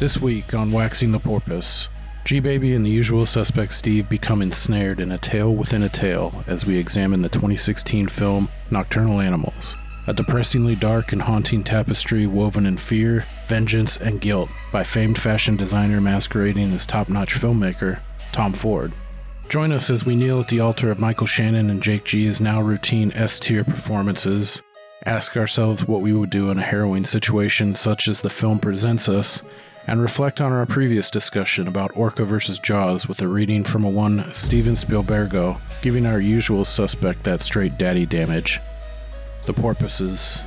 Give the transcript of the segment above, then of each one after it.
This week on Waxing the Porpoise, G Baby and the usual suspect Steve become ensnared in a tale within a tale as we examine the 2016 film Nocturnal Animals, a depressingly dark and haunting tapestry woven in fear, vengeance, and guilt by famed fashion designer masquerading as top notch filmmaker Tom Ford. Join us as we kneel at the altar of Michael Shannon and Jake G's now routine S tier performances, ask ourselves what we would do in a harrowing situation such as the film presents us, and reflect on our previous discussion about Orca vs. Jaws with a reading from a one Steven Spielbergo, giving our usual suspect that straight daddy damage. The porpoises,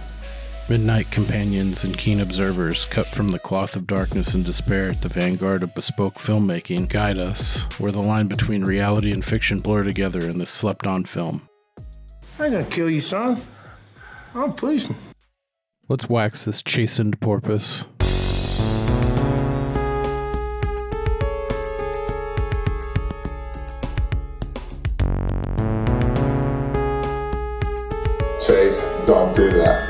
midnight companions and keen observers cut from the cloth of darkness and despair at the vanguard of bespoke filmmaking guide us where the line between reality and fiction blur together in this slept on film. I ain't gonna kill you, son. I'm a policeman. Let's wax this chastened porpoise. Chase, don't do that.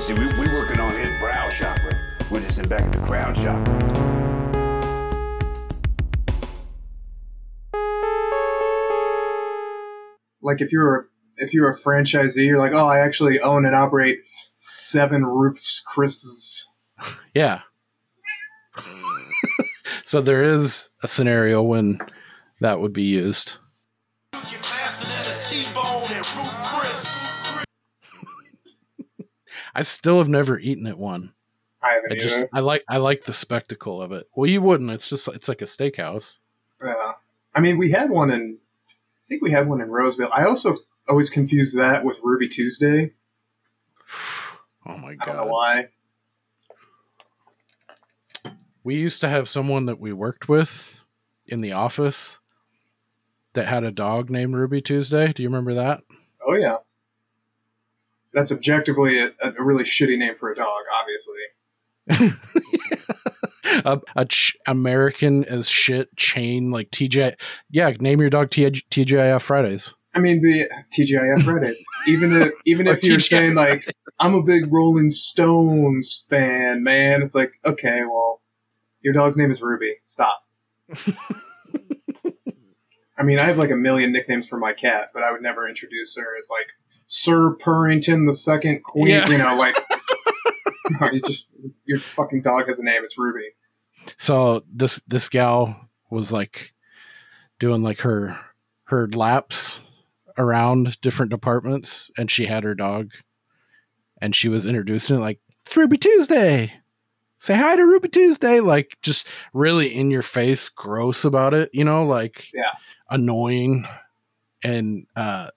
See, we, we working on his brow chakra. We're just in back of the crown chakra. like if you're if you're a franchisee, you're like, oh, I actually own and operate seven Ruth's Chris's. Yeah. Mm. So there is a scenario when that would be used. I still have never eaten at one. I I just either. I like I like the spectacle of it. Well, you wouldn't. It's just it's like a steakhouse. Yeah. I mean, we had one in. I think we had one in Roseville. I also always confuse that with Ruby Tuesday. Oh my I don't know god. why. We used to have someone that we worked with in the office that had a dog named Ruby Tuesday. Do you remember that? Oh yeah. That's objectively a, a really shitty name for a dog, obviously. a, a ch- American as shit chain like TJ. Yeah, name your dog T- TGIF Fridays. I mean, be TGIF Fridays. even if even if you're TGIF saying like, I'm a big Rolling Stones fan, man, it's like, okay, well, your dog's name is Ruby. Stop. I mean, I have like a million nicknames for my cat, but I would never introduce her as like Sir Purrington the Second Queen. Yeah. You know, like no, you just your fucking dog has a name. It's Ruby. So this this gal was like doing like her her laps around different departments, and she had her dog, and she was introducing it like it's Ruby Tuesday. Say hi to Ruby Tuesday, like just really in your face, gross about it, you know, like Yeah. annoying. And uh,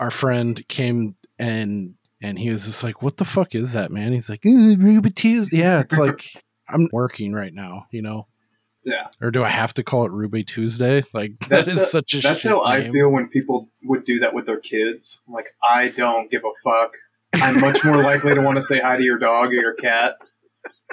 our friend came and and he was just like, "What the fuck is that, man?" He's like, "Eh, "Ruby Tuesday." Yeah, it's like I'm working right now, you know. Yeah. Or do I have to call it Ruby Tuesday? Like that That's a- such a That's how I name. feel when people would do that with their kids. I'm like, I don't give a fuck. I'm much more likely to want to say hi to your dog or your cat.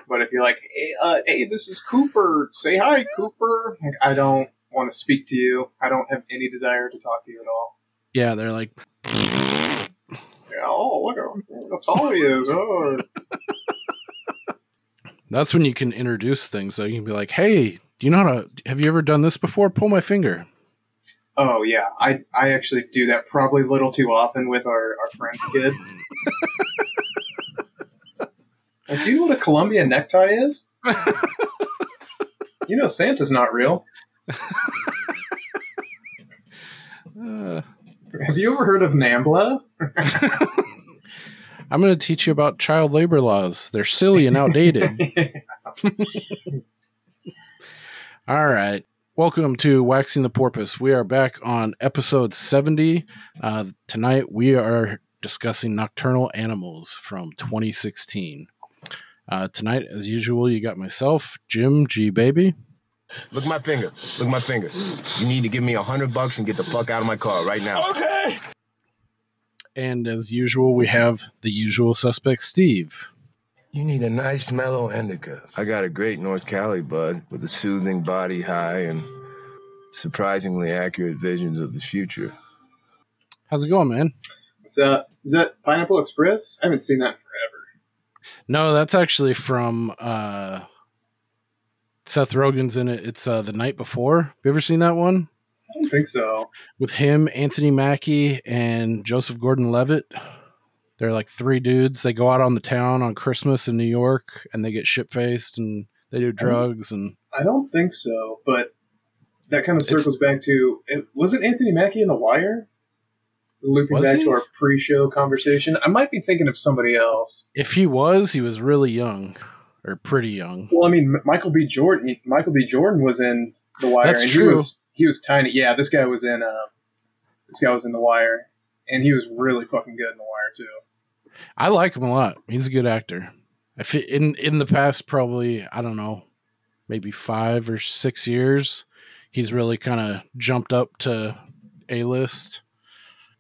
But if you're like, hey, uh, hey, this is Cooper. Say hi, Cooper. Like, I don't want to speak to you. I don't have any desire to talk to you at all. Yeah, they're like, Yeah, oh, look how, how tall he is. Oh. that's when you can introduce things. Like you can be like, "Hey, do you know how to? Have you ever done this before? Pull my finger." oh, yeah. I, I actually do that probably a little too often with our, our friend's kid. Do you know what a Columbia necktie is? you know Santa's not real. Uh, Have you ever heard of NAMBLA? I'm going to teach you about child labor laws. They're silly and outdated. All right. Welcome to Waxing the Porpoise. We are back on episode 70. Uh, tonight we are discussing Nocturnal Animals from 2016. Uh, tonight, as usual, you got myself, Jim G Baby. Look my finger. Look my finger. You need to give me a hundred bucks and get the fuck out of my car right now. Okay. And as usual, we have the usual suspect, Steve. You need a nice mellow indica. I got a great North Cali bud with a soothing body high and surprisingly accurate visions of the future. How's it going, man? What's up? Is that is that Pineapple Express? I haven't seen that in forever. No, that's actually from uh, Seth Rogen's in it. It's uh, the night before. Have you ever seen that one I don't think so. with him, Anthony Mackie, and Joseph Gordon-Levitt? They're like three dudes. They go out on the town on Christmas in New York, and they get shit faced, and they do drugs, and I don't think so, but that kind of circles back to it wasn't Anthony Mackie in The Wire? Looping Was back he? to our pre-show conversation, I might be thinking of somebody else. if he was, he was really young or pretty young. Well, I mean, Michael B. Jordan. Michael B. Jordan was in The Wire. That's and true. He was, he was tiny. Yeah, this guy was in. Uh, this guy was in The Wire, and he was really fucking good in The Wire too. I like him a lot. He's a good actor. I fe in in the past probably I don't know, maybe five or six years, he's really kind of jumped up to a list.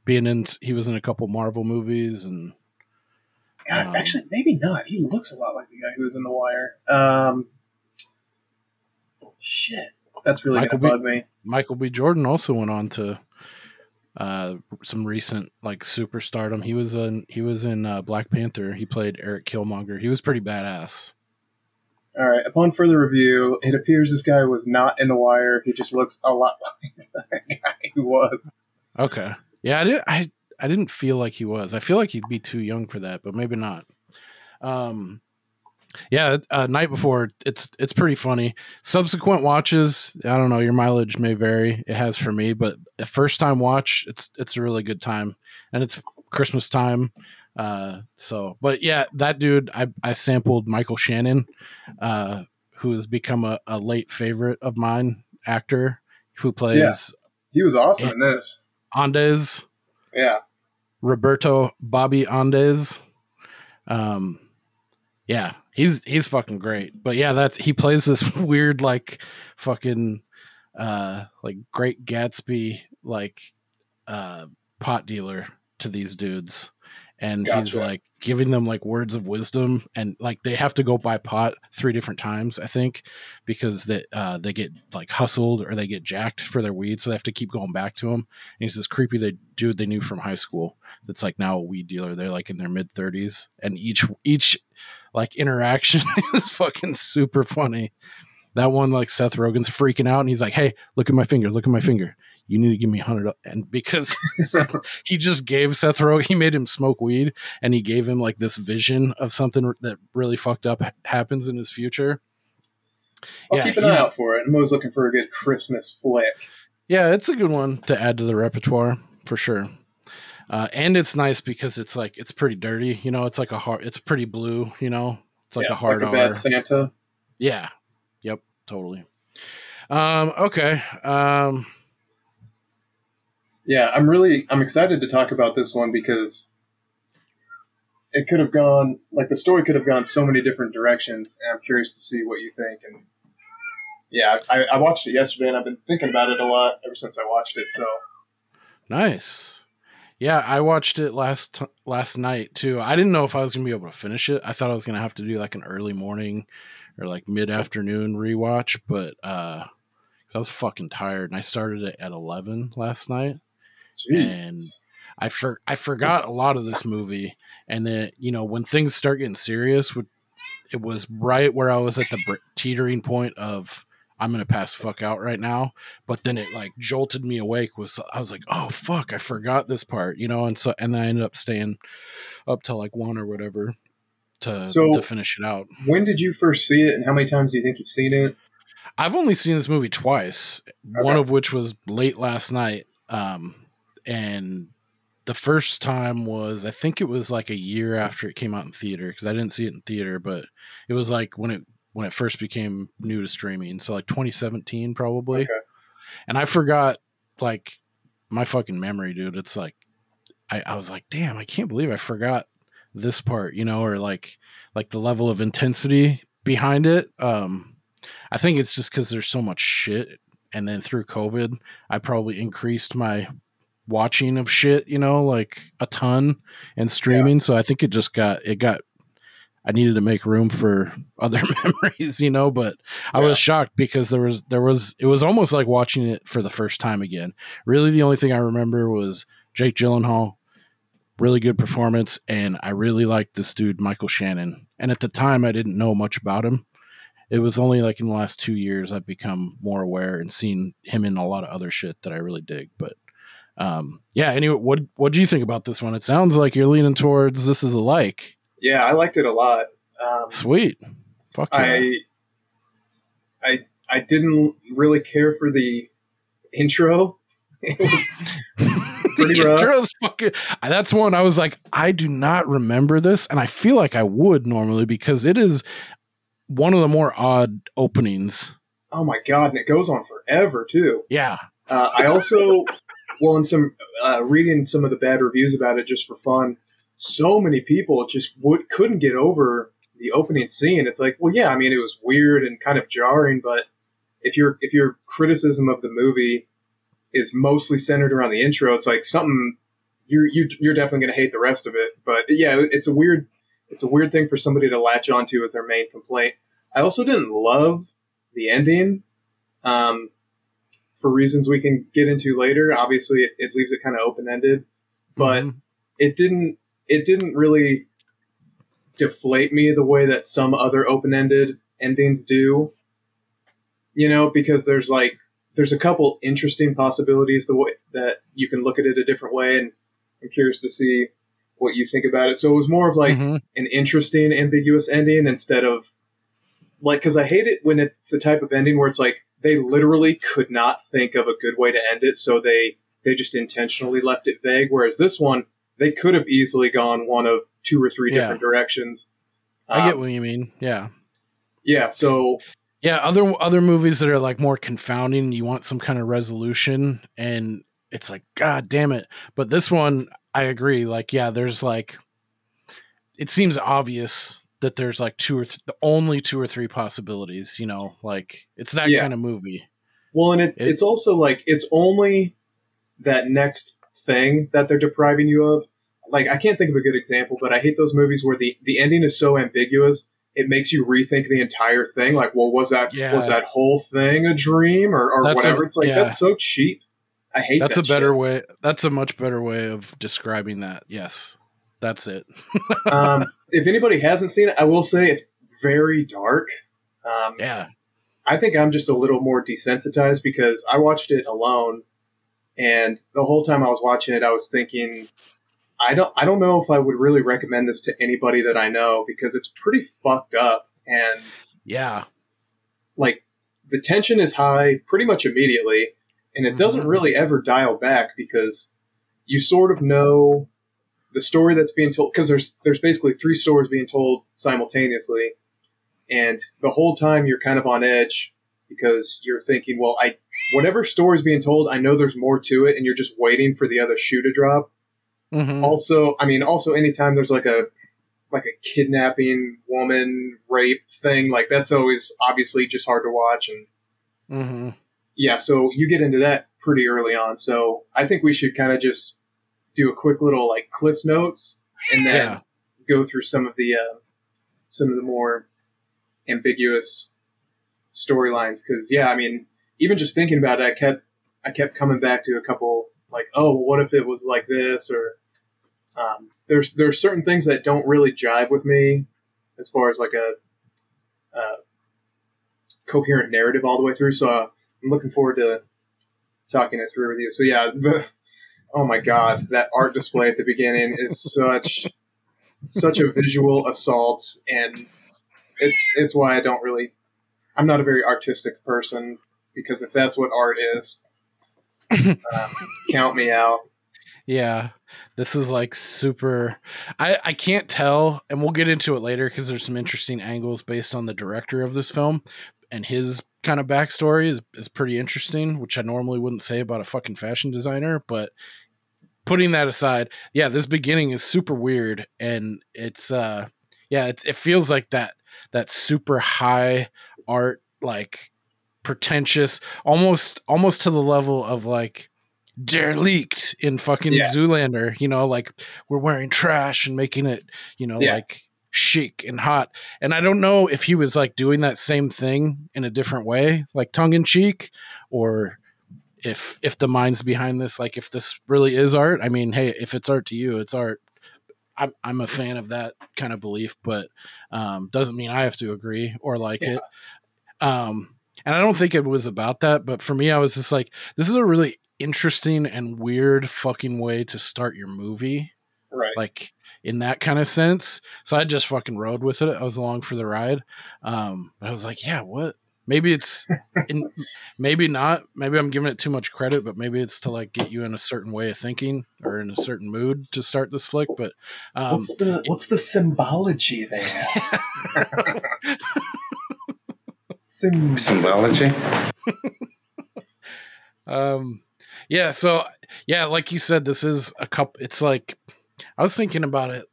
Being in, he was in a couple Marvel movies, and God, Um, actually, maybe not. He looks a lot like the guy who was in The Wire. Um, shit, that's really Michael gonna B- bug me. Michael B. Jordan also went on to uh, some recent like superstardom. He was in he was in uh, Black Panther. He played Eric Killmonger. He was pretty badass. All right. Upon further review, it appears this guy was not in The Wire. He just looks a lot like the guy who was. Okay. Yeah, I did I I didn't feel like he was. I feel like he'd be too young for that, but maybe not. Um yeah, uh, night before it's it's pretty funny. Subsequent watches, I don't know, your mileage may vary. It has for me, but a first time watch, it's it's a really good time. And it's Christmas time. Uh so but yeah, that dude I I sampled Michael Shannon, uh, who has become a, a late favorite of mine, actor who plays He was awesome in this. Andes, Yeah. Roberto Bobby Andes. Um, yeah, he's he's fucking great. But yeah, that's he plays this weird like fucking uh like Great Gatsby like uh pot dealer to these dudes. And he's like giving them like words of wisdom and like they have to go buy pot three different times, I think, because that uh they get like hustled or they get jacked for their weed, so they have to keep going back to him. And he's this creepy they dude they knew from high school that's like now a weed dealer. They're like in their mid thirties, and each each like interaction is fucking super funny. That one like Seth Rogen's freaking out, and he's like, "Hey, look at my finger! Look at my finger! You need to give me hundred. And because Seth, he just gave Seth Rogen, he made him smoke weed, and he gave him like this vision of something that really fucked up happens in his future. I'll Yeah, keep an eye out for it. I'm always looking for a good Christmas flick. Yeah, it's a good one to add to the repertoire for sure. Uh, and it's nice because it's like it's pretty dirty, you know. It's like a hard. It's pretty blue, you know. It's like Yeah, a hard like a bad Santa. Yeah. Yep. Totally. Um. Okay. Um. Yeah, I'm really I'm excited to talk about this one because it could have gone like the story could have gone so many different directions, and I'm curious to see what you think. And yeah, I, I watched it yesterday, and I've been thinking about it a lot ever since I watched it. So Nice. Yeah, I watched it last last night too. I didn't know if I was gonna be able to finish it. I thought I was gonna have to do like an early morning or like mid afternoon rewatch, but uh, 'cause I was fucking tired and I started it at eleven last night. And- I for I forgot a lot of this movie, and then you know when things start getting serious, it was right where I was at the teetering point of I'm gonna pass fuck out right now. But then it like jolted me awake. Was I was like, oh fuck, I forgot this part, you know, and so and then I ended up staying up till like one or whatever to So- to finish it out. when did you first see it, and how many times do you think you've seen it? I've only seen this movie twice, one of which was late last night. Um, and the first time was, I think it was like a year after it came out in theater because I didn't see it in theater, but it was like when it when it first became new to streaming, so like 2017 probably. Okay. And I forgot like my fucking memory, dude. It's like I, I was like, damn, I can't believe I forgot this part, you know, or like like the level of intensity behind it. Um, I think it's just because there's so much shit, and then through COVID, I probably increased my watching of shit, you know, like a ton and streaming. So I think it just got it got. I needed to make room for other memories, you know, but I Yeah. was shocked because there was there was it was almost like watching it for the first time again. Really, the only thing I remember was Jake Gyllenhaal really good performance, and I really liked this dude Michael Shannon. And at the time, I didn't know much about him. It was only like in the last two years I've become more aware and seen him in a lot of other shit that I really dig. But um, yeah. Anyway, what what do you think about this one? It sounds like you're leaning towards this is a like. Yeah, I liked it a lot. Um, Sweet. Fuck yeah. I I I didn't really care for the intro. It was pretty The rough. intro's fucking, that's one I was like, I do not remember this, and I feel like I would normally because it is one of the more odd openings. Oh my god, and it goes on forever too. Yeah. Uh, I also, well, in some uh, reading some of the bad reviews about it just for fun, so many people just would couldn't get over the opening scene. It's like, well, yeah, I mean, it was weird and kind of jarring, but if your if your criticism of the movie is mostly centered around the intro, it's like something you're you, you're definitely going to hate the rest of it. But yeah, it's a weird it's a weird thing for somebody to latch onto as their main complaint. I also didn't love the ending. Um, for reasons we can get into later. Obviously, it, it leaves it kind of open ended, but Mhm. it didn't. It didn't really deflate me the way that some other open ended endings do. You know, because there's like there's a couple interesting possibilities the way that you can look at it a different way, and I'm curious to see what you think about it. So it was more of like Mhm. an interesting, ambiguous ending instead of like because I hate it when it's a type of ending where it's like they literally could not think of a good way to end it, so they they just intentionally left it vague. Whereas this one, they could have easily gone one of two or three Yeah. different directions. I get Um, what you mean. Yeah. yeah. So Yeah, other other movies that are like more confounding, you want some kind of resolution and it's like god damn it. But this one I agree like yeah, there's like it seems obvious that there's like two or th- only two or three possibilities, you know, like it's that Yeah. kind of movie. well, and it, It- it's also like it's only that next thing that they're depriving you of. Like I can't think of a good example, but I hate those movies where the the ending is so ambiguous. It makes you rethink the entire thing. Like, well, was that Yeah. was that whole thing a dream or, or That's a- whatever? it's like yeah. that's so cheap. I hate That's that a better shit. way that's a much better way of describing that. Yes. That's it. um, if anybody hasn't seen it, I will say it's very dark. Um, Yeah. I think I'm just a little more desensitized because I watched it alone, and the whole time I was watching it, I was thinking, I don't, I don't know if I would really recommend this to anybody that I know because it's pretty fucked up, and Yeah. like the tension is high pretty much immediately, and it doesn't Mhm. really ever dial back because you sort of know the story that's being told because there's there's basically three stories being told simultaneously, and the whole time you're kind of on edge because you're thinking, well, I whatever story's being told, I know there's more to it, and you're just waiting for the other shoe to drop. Mhm. Also, I mean, also anytime there's like a like a kidnapping woman rape thing, like that's always obviously just hard to watch and Mhm. yeah, so you get into that pretty early on. So I think we should kind of just do a quick little like Cliff's notes and then Yeah. go through some of the uh, some of the more ambiguous storylines. Because yeah, I mean, even just thinking about it, I kept I kept coming back to a couple like, oh, well, what if it was like this or um, there's there's certain things that don't really jive with me as far as like a, a coherent narrative all the way through. So uh, I'm looking forward to talking it through with you. So yeah, the, oh my god, that art display at the beginning is such such a visual assault, and it's it's why I don't really. I'm not a very artistic person because if that's what art is, um, count me out. Yeah, this is like super. I I can't tell, and we'll get into it later because there's some interesting angles based on the director of this film, and his kind of backstory is is pretty interesting, which I normally wouldn't say about a fucking fashion designer. But putting that aside, yeah, this beginning is super weird, and it's uh, yeah, it, it feels like that that super high art, like pretentious, almost almost to the level of like derelict in fucking Yeah. Zoolander, you know, like we're wearing trash and making it, you know, Yeah. like chic and hot. And I don't know if he was like doing that same thing in a different way, like tongue in cheek, or if if the minds behind this, like if this really is art. I mean, hey, if it's art to you, it's art. I'm I'm a fan of that kind of belief, but um, doesn't mean I have to agree or like Yeah. it. Um, and I don't think it was about that, but for me, I was just like, this is a really interesting and weird fucking way to start your movie, Right. like in that kind of sense. So I just fucking rode with it. I was along for the ride. Um, but I was like, yeah, what? Maybe it's, in, maybe not. Maybe I'm giving it too much credit, but maybe it's to like get you in a certain way of thinking or in a certain mood to start this flick. But um, what's the what's the symbology there? Sym- Symbology. um yeah so yeah like you said this is a cup it's like i was thinking about it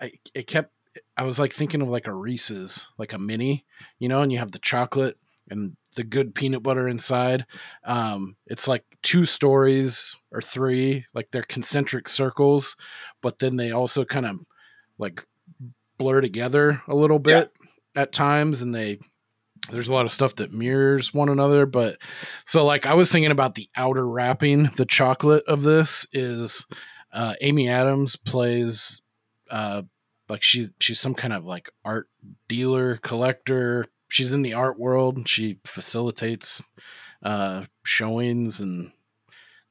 I, it kept i was like thinking of like a reese's like a mini you know and you have the chocolate and the good peanut butter inside. Um it's like two stories or three like they're concentric circles but then they also kind of like blur together a little bit at times and they there's a lot of stuff that mirrors one another but so like i was thinking about the outer wrapping the chocolate of this is uh amy adams plays uh like she's she's some kind of like art dealer collector she's in the art world she facilitates uh showings and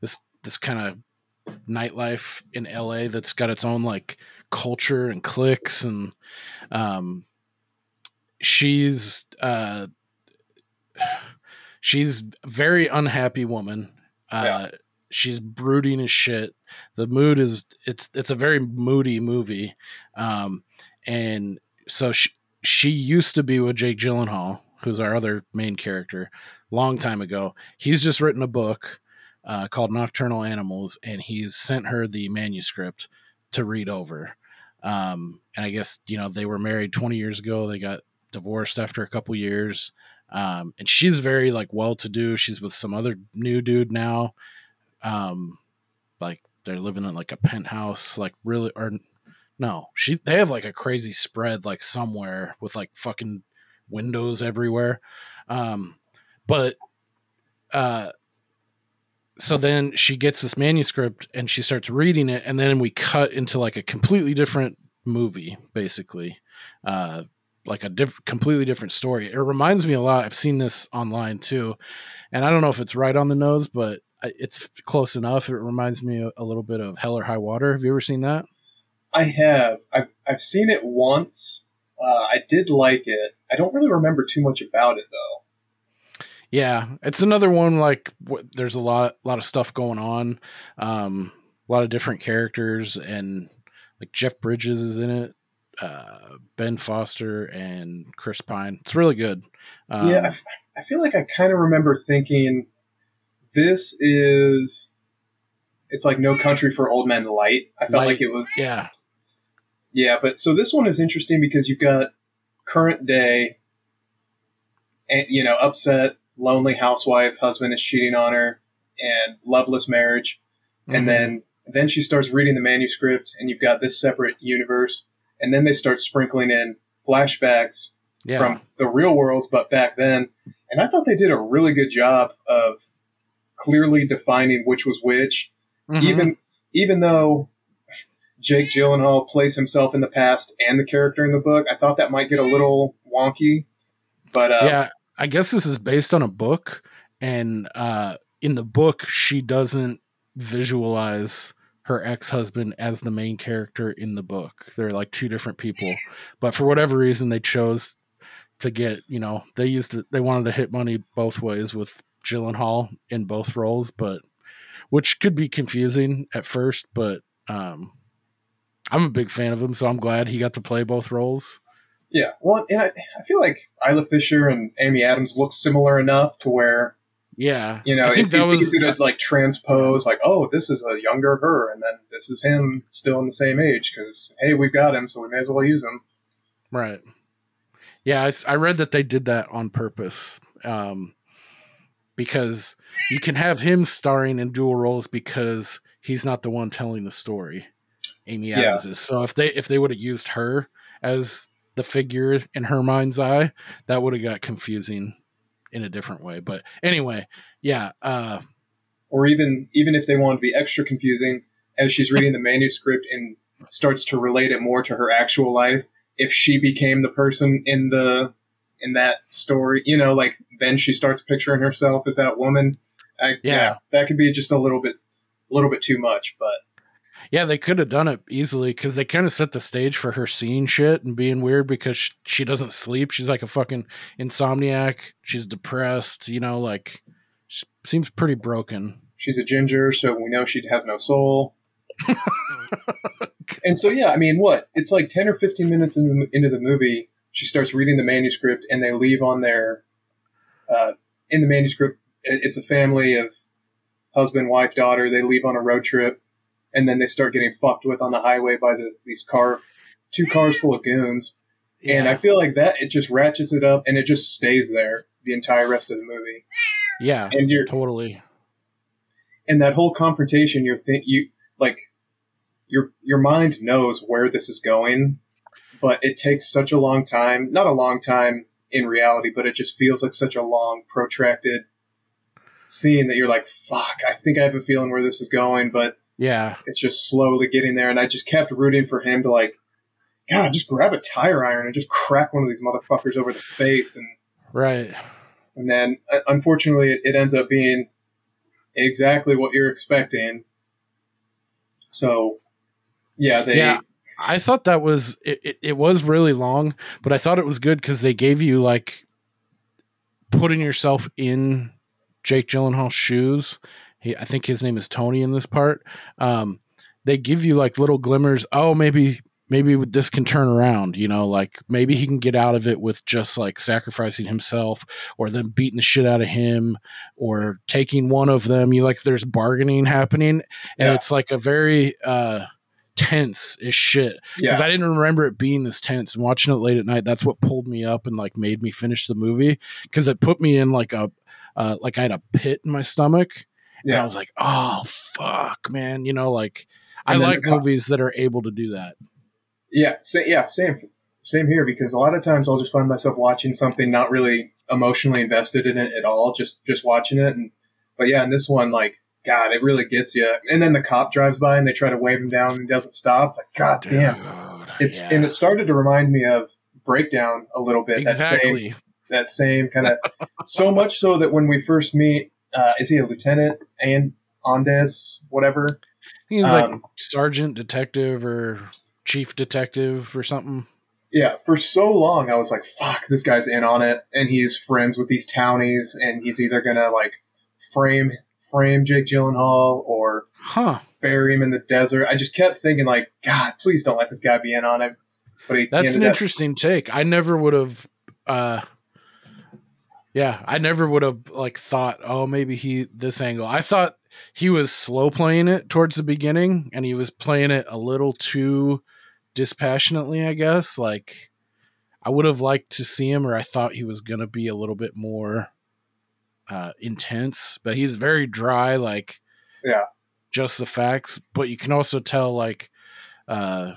this this kind of nightlife in la that's got its own like culture and cliques and um she's uh she's very unhappy woman uh Yeah. she's brooding as shit the mood is it's it's a very moody movie um and so she she used to be with Jake Gyllenhaal who's our other main character long time ago. He's just written a book uh, called Nocturnal Animals and he's sent her the manuscript to read over. Um and I guess you know they were married 20 years ago. They got divorced after a couple years. Um and she's very like well to do she's with some other new dude now. Um like they're living in like a penthouse like really or no she they have like a crazy spread like somewhere with like fucking windows everywhere. Um but uh so then she gets this manuscript and she starts reading it and then we cut into like a completely different movie basically uh like a diff- completely different story. It reminds me a lot i've seen this online too and i don't know if it's right on the nose but it's close enough. It reminds me a, a little bit of hell or high water. Have you ever seen that I have. I've I've seen it once. Uh, I did like it. I don't really remember too much about it though. Yeah, it's another one like there's a lot lot of stuff going on, um, a lot of different characters, and like Jeff Bridges is in it, uh, Ben Foster and Chris Pine. It's really good. Um, yeah, I, f- I feel like I kind of remember thinking this is. It's like No Country for Old Men Light. I felt Light. like it was yeah, Yeah, but so this one is interesting because you've got current day, and you know, upset, lonely housewife, husband is cheating on her, and loveless marriage, Mhm. and then then she starts reading the manuscript, and you've got this separate universe, and then they start sprinkling in flashbacks yeah, from the real world, but back then, and I thought they did a really good job of clearly defining which was which. Mhm. even even though Jake Gyllenhaal plays himself in the past and the character in the book, I thought that might get a little wonky. But uh, yeah. I guess this is based on a book, and uh, in the book, she doesn't visualize her ex-husband as the main character in the book. They're like two different people, but for whatever reason, they chose to get you know they used to, they wanted to hit money both ways with Gyllenhaal in both roles, but which could be confusing at first, but um, I'm a big fan of him, so I'm glad he got to play both roles. yeah, well, and I, I feel like Isla Fisher and Amy Adams look similar enough to where Yeah, you know I think it's, it's was easy to like transpose, like, oh, this is a younger her, and then this is him still in the same age because hey, we've got him, so we may as well use him. Right. Yeah, I read that they did that on purpose um, because you can have him starring in dual roles because he's not the one telling the story. Amy Yeah. Adams is. So if they if they would have used her as the figure in her mind's eye, that would have got confusing in a different way. But anyway, yeah, uh, or even even if they wanted to be extra confusing, as she's reading the manuscript and starts to relate it more to her actual life if she became the person in the in that story you know like then she starts picturing herself as that woman I, yeah. Yeah. that could be just a little bit a little bit too much but Yeah, they could have done it easily because they kind of set the stage for her seeing shit and being weird because sh- she doesn't sleep. She's like a fucking insomniac. She's depressed, you know, like she seems pretty broken. she's a ginger so we know she has no soul and so yeah i mean what it's like 10 or 15 minutes in the, into the movie she starts reading the manuscript and they leave on their uh, in the manuscript it's a family of husband wife daughter they leave on a road trip and then they start getting fucked with on the highway by the, these car two cars full of goons. And i feel like that it just ratchets it up and it just stays there the entire rest of the movie. Yeah, and you're totally. and that whole confrontation you're think you like your your mind knows where this is going but it takes such a long time not a long time in reality but it just feels like such a long protracted scene that you're like fuck i think i have a feeling where this is going but Yeah, it's just slowly getting there and i just kept rooting for him to like god just grab a tire iron and just crack one of these motherfuckers over the face and right. and then uh, unfortunately it, it ends up being exactly what you're expecting so yeah they Yeah. I thought that was it, it, it was really long, but I thought it was good because they gave you like putting yourself in Jake Gyllenhaal's shoes. He, I think his name is Tony in this part. Um, they give you like little glimmers. Oh, maybe maybe this can turn around. You know, like maybe he can get out of it with just like sacrificing himself, or them beating the shit out of him, or taking one of them. You like there's bargaining happening, and Yeah. it's like a very uh tense as shit because yeah I didn't remember it being this tense. And watching it late at night, that's what pulled me up and like made me finish the movie because it put me in like a uh, like I had a pit in my stomach, and I was like, oh fuck, man, you know, like I And like the movies that are able to do that. yeah sa- yeah same same here because a lot of times i'll just find myself watching something not really emotionally invested in it at all just just watching it and but yeah in this one like god it really gets you and then the cop drives by and they try to wave him down and he doesn't stop it's like god damn it's yeah. and it started to remind me of breakdown a little bit that same exactly. that same kind of so much so that when we first meet uh, is he a lieutenant and Andes whatever He's like Um, sergeant detective or chief detective or something. yeah for so long I was like fuck this guy's in on it and he's friends with these townies and he's either gonna like frame frame Jake Gyllenhaal or Huh. bury him in the desert I just kept thinking like God please don't let this guy be in on it but he, he That's an up- interesting take. I never would have uh yeah, I never would have like thought, oh, maybe he this angle. I thought he was slow playing it towards the beginning and he was playing it a little too dispassionately, I guess. Like I would have liked to see him or I thought he was going to be a little bit more uh intense, but he's very dry like Yeah. just the facts, but you can also tell like uh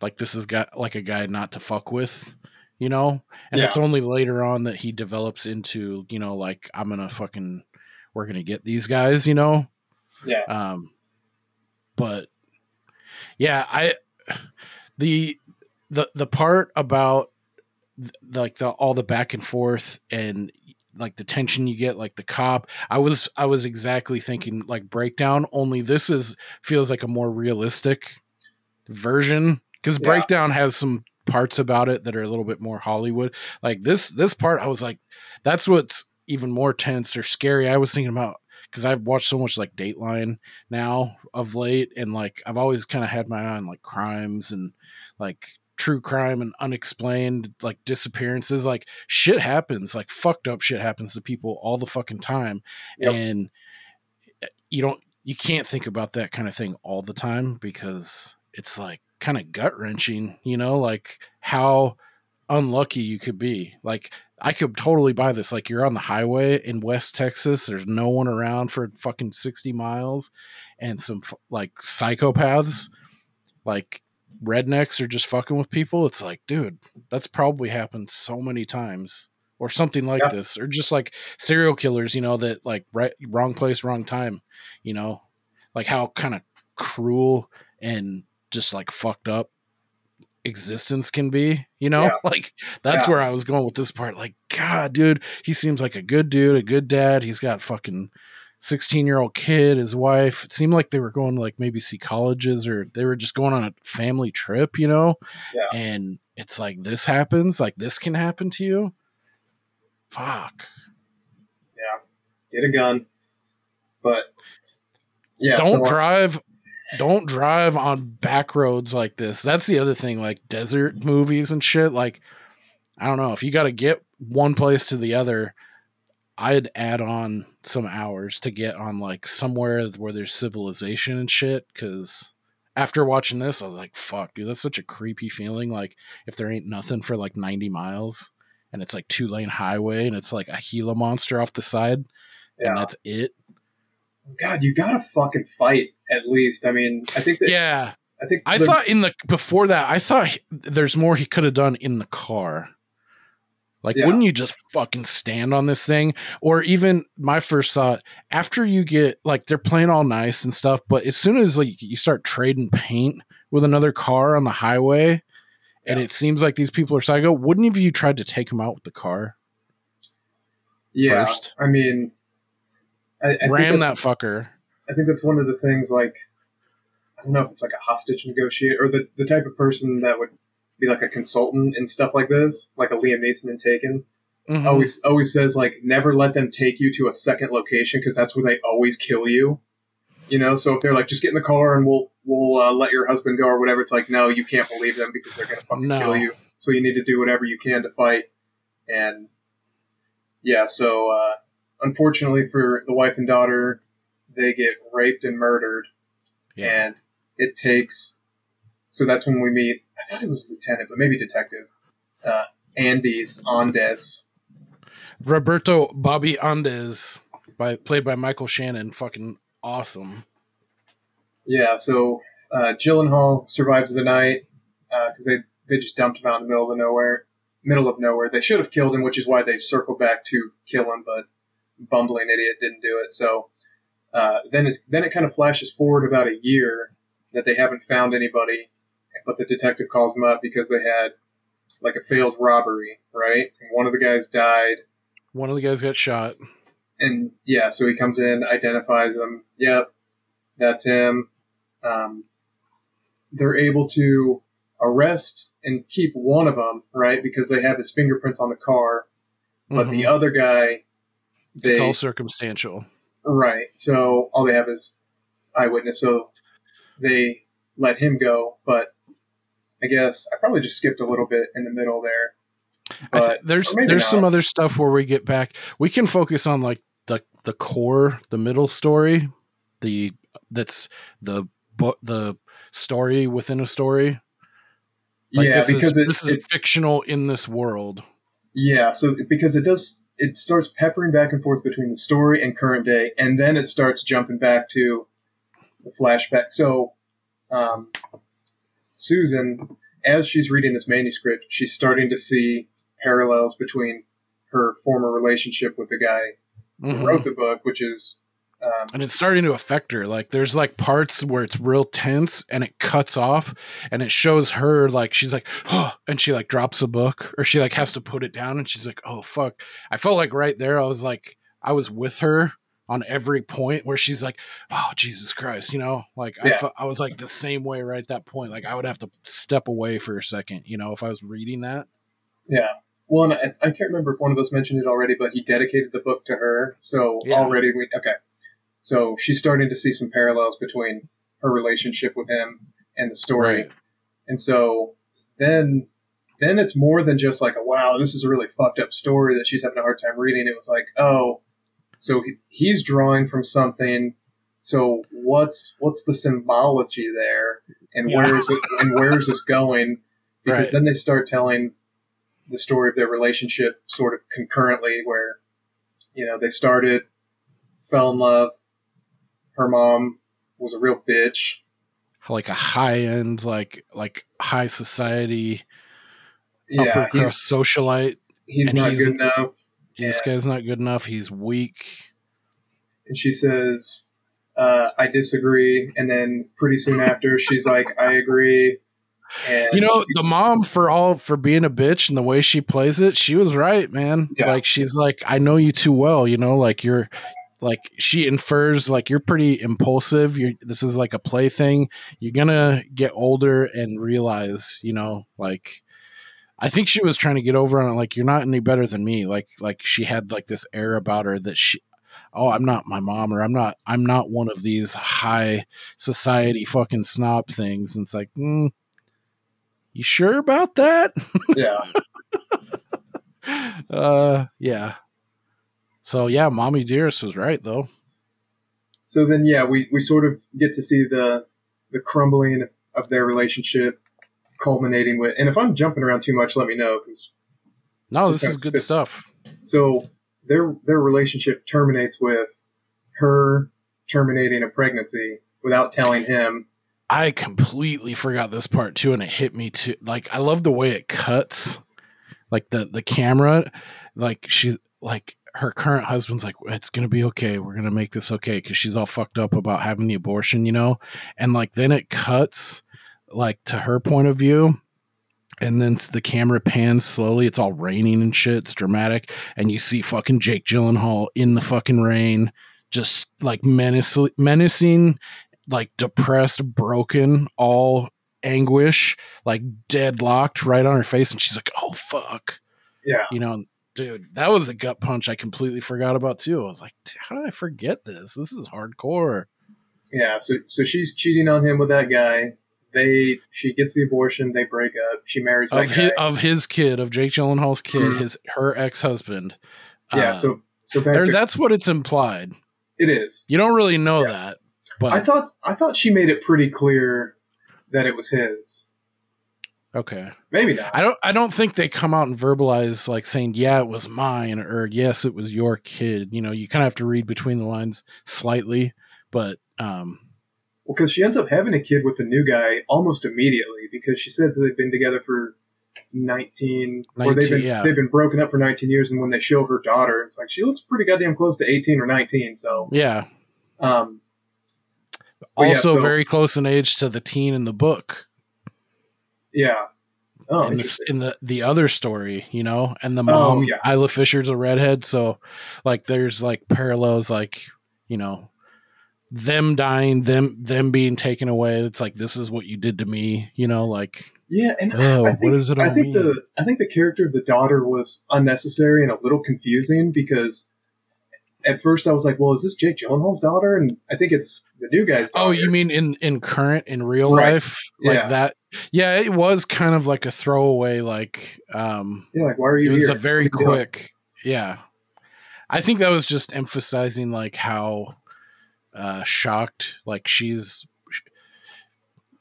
like this is got like a guy not to fuck with, you know? And Yeah. it's only later on that he develops into, you know, like I'm gonna fucking we're gonna get these guys, you know? yeah Um but yeah, I the the the part about like the all the back and forth and like the tension you get like the cop i was i was exactly thinking like breakdown only this is feels like a more realistic version because Yeah. breakdown has some parts about it that are a little bit more hollywood. Like this this part i was like that's what's even more tense or scary. I was thinking about because i've watched so much like dateline now of late and like i've always kind of had my eye on like crimes and like true crime and unexplained like disappearances. Like shit happens like fucked up shit happens to people all the fucking time Yep. and eh, you don't you can't think about that kind of thing all the time because it's like kind of gut wrenching you know like how unlucky you could be. Like i could totally buy this. Like you're on the highway in west texas there's no one around for fucking 60 miles and some like psychopaths like rednecks are just fucking with people it's like dude that's probably happened so many times or something like Yeah. this or just like serial killers you know that like right wrong place wrong time you know? Like how kind of cruel and just like fucked up existence can be you know Yeah. like that's Yeah. where i was going with this part like god dude he seems like a good dude a good dad he's got fucking 16 year old kid his wife it seemed like they were going to like maybe see colleges or they were just going on a family trip you know Yeah. and it's like this happens like this can happen to you fuck Yeah. Get a gun. But yeah, don't so, drive don't drive on back roads like this. That's the other thing like desert movies and shit. Like i don't know. If you got to get one place to the other i'd add on some hours to get on like somewhere where there's civilization and shit because after watching this i was like fuck dude that's such a creepy feeling. Like if there ain't nothing for like 90 miles and it's like two lane highway and it's like a gila monster off the side Yeah. and that's it God, you gotta fucking fight at least. I mean, I think that yeah I think I thought in the before that, I thought he- there's more he could have done in the car. Like, Yeah. wouldn't you just fucking stand on this thing? Or even my first thought after you get like they're playing all nice and stuff, but as soon as like you start trading paint with another car on the highway, and it seems like these people are psycho, wouldn't have you tried to take him out with the car? yeah. first. I mean, I, I think Ram that fucker. I think that's one of the things. Like, I don't know if it's like a hostage negotiator or the the type of person that would be like a consultant and stuff like this, like a Liam Neeson in Taken. Mhm. Always always says like never let them take you to a second location because that's where they always kill you. You know, so if they're like just get in the car and we'll we'll uh, let your husband go or whatever, it's like no, you can't believe them because they're gonna fucking No. kill you. So you need to do whatever you can to fight. And yeah, so uh, unfortunately for the wife and daughter, they get raped and murdered, yeah. and it takes. So that's when we meet. I thought it was lieutenant, but maybe detective. Uh, Andes Andes. Roberto Bobby Andes, by played by Michael Shannon, fucking awesome. Yeah, so uh, Gyllenhaal survives the night because they they just dumped him out in the middle of nowhere. Middle of nowhere. They should have killed him, which is why they circle back to kill him, but bumbling idiot didn't do it. So uh, then it then it kind of flashes forward about a year that they haven't found anybody, but the detective calls them up because they had like a failed robbery, right? And one of the guys died, One of the guys got shot. and yeah, so he comes in, identifies him. Yep, that's him. Um, they're able to arrest and keep one of them, right? Because they have his fingerprints on the car, but Mhm. the other guy, they it's all circumstantial. right. So all they have is eyewitness. So they let him go, but I guess I probably just skipped a little bit in the middle there. I th- But- there's there's some other stuff where we get back. We can focus on like the the core, the middle story, the that's the book, the story within a story. Like yeah, this because is it, this it is fictional in this world. Yeah, so because it does, it starts peppering back and forth between the story and current day, and then it starts jumping back to the flashback. So, um, Susan, as she's reading this manuscript, she's starting to see parallels between her former relationship with the guy who Mhm. wrote the book, which is, um, and it's starting to affect her like there's like parts where it's real tense and it cuts off and it shows her like she's like oh and she like drops a book or she like has to put it down and she's like oh fuck i felt like right there i was like i was with her on every point where she's like oh jesus christ you know like I, Yeah. fe- I was like the same way right at that point like i would have to step away for a second you know if i was reading that yeah. Well, and I, I can't remember if one of us mentioned it already, but he dedicated the book to her. So Yeah. already we okay. So she's starting to see some parallels between her relationship with him and the story. Right. And so then then it's more than just like a wow, this is a really fucked up story that she's having a hard time reading. It was like, oh, so he, he's drawing from something. So what's what's the symbology there, and Yeah. where is it, and where is this going? Because Right. then they start telling the story of their relationship sort of concurrently, where you know they started, fell in love. Her mom was a real bitch. like a high end like like high society Yeah, upper he's crust socialite he's and not he's- good enough. this guy's not good enough he's weak and she says, uh, I disagree. And then pretty soon after, she's like, I agree. And You know, she- the mom for all for being a bitch and the way she plays it, she was right, man. Yeah. Like she's like, I know you too well, you know, like you're like she infers like you're pretty impulsive. You're this is like a play thing. You're gonna get older and realize, you know, like I think she was trying to get over on it, like you're not any better than me. Like like she had like this air about her that she oh i'm not my mom or i'm not i'm not one of these high society fucking snob things and it's like mm, you sure about that yeah. uh yeah so yeah mommy dearest was right though So then, yeah, we, we sort of get to see the the crumbling of their relationship, culminating with. And if I'm jumping around too much, let me know. Because no this is good stuff so their their relationship terminates with her terminating a pregnancy without telling him. i completely forgot this part too and it hit me too like i love the way it cuts like the the camera like she like her current husband's like it's gonna be okay. We're gonna make this okay because she's all fucked up about having the abortion you know? And like then it cuts like to her point of view and then the camera pans slowly. It's all raining and shit. It's dramatic. And you see fucking jake gyllenhaal in the fucking rain just like menace- menacing like depressed broken all anguish like deadlocked right on her face. And she's like oh fuck. Yeah, you know, dude, that was a gut punch I completely forgot about too. I was like, how did I forget this? This is hardcore. yeah. So so she's cheating on him with that guy. They she gets the abortion. They break up. She marries Of his, of his kid, of Jake Gyllenhaal's kid, Mhm. his her ex husband. yeah. so so to, that's what it's implied. it is. You don't really know Yeah. that, but I thought I thought she made it pretty clear that it was his. Okay. Maybe not. I don't. I don't think they come out and verbalize like saying, "Yeah, it was mine," or "Yes, it was your kid." You know, you kind of have to read between the lines slightly, but um, Well, because she ends up having a kid with the new guy almost immediately because she says they've been together for 19, or they've been yeah. they've been broken up for 19 years and when they show her daughter it's like she looks pretty goddamn close to 18 or 19 so yeah. um But yeah, Also, so- very close in age to the teen in the book. Yeah oh in the, in the the other story, you know, and the Oh, mom, yeah. Isla Fisher's a redhead, so like there's like parallels, like you know, them dying, them them being taken away. It's like this is what you did to me, you know, like yeah and oh, I what think, does it all I think mean? the I think the character of the daughter was unnecessary and a little confusing because at first I was like, well, is this Jake Gyllenhaal's daughter? And I think it's the new guy's daughter. Oh, you mean in in current in real Right. life, like Yeah. that? Yeah, it was kind of like a throwaway, like um, yeah, like why are you? it was here? a very quick yeah i think that was just emphasizing like how uh shocked like she's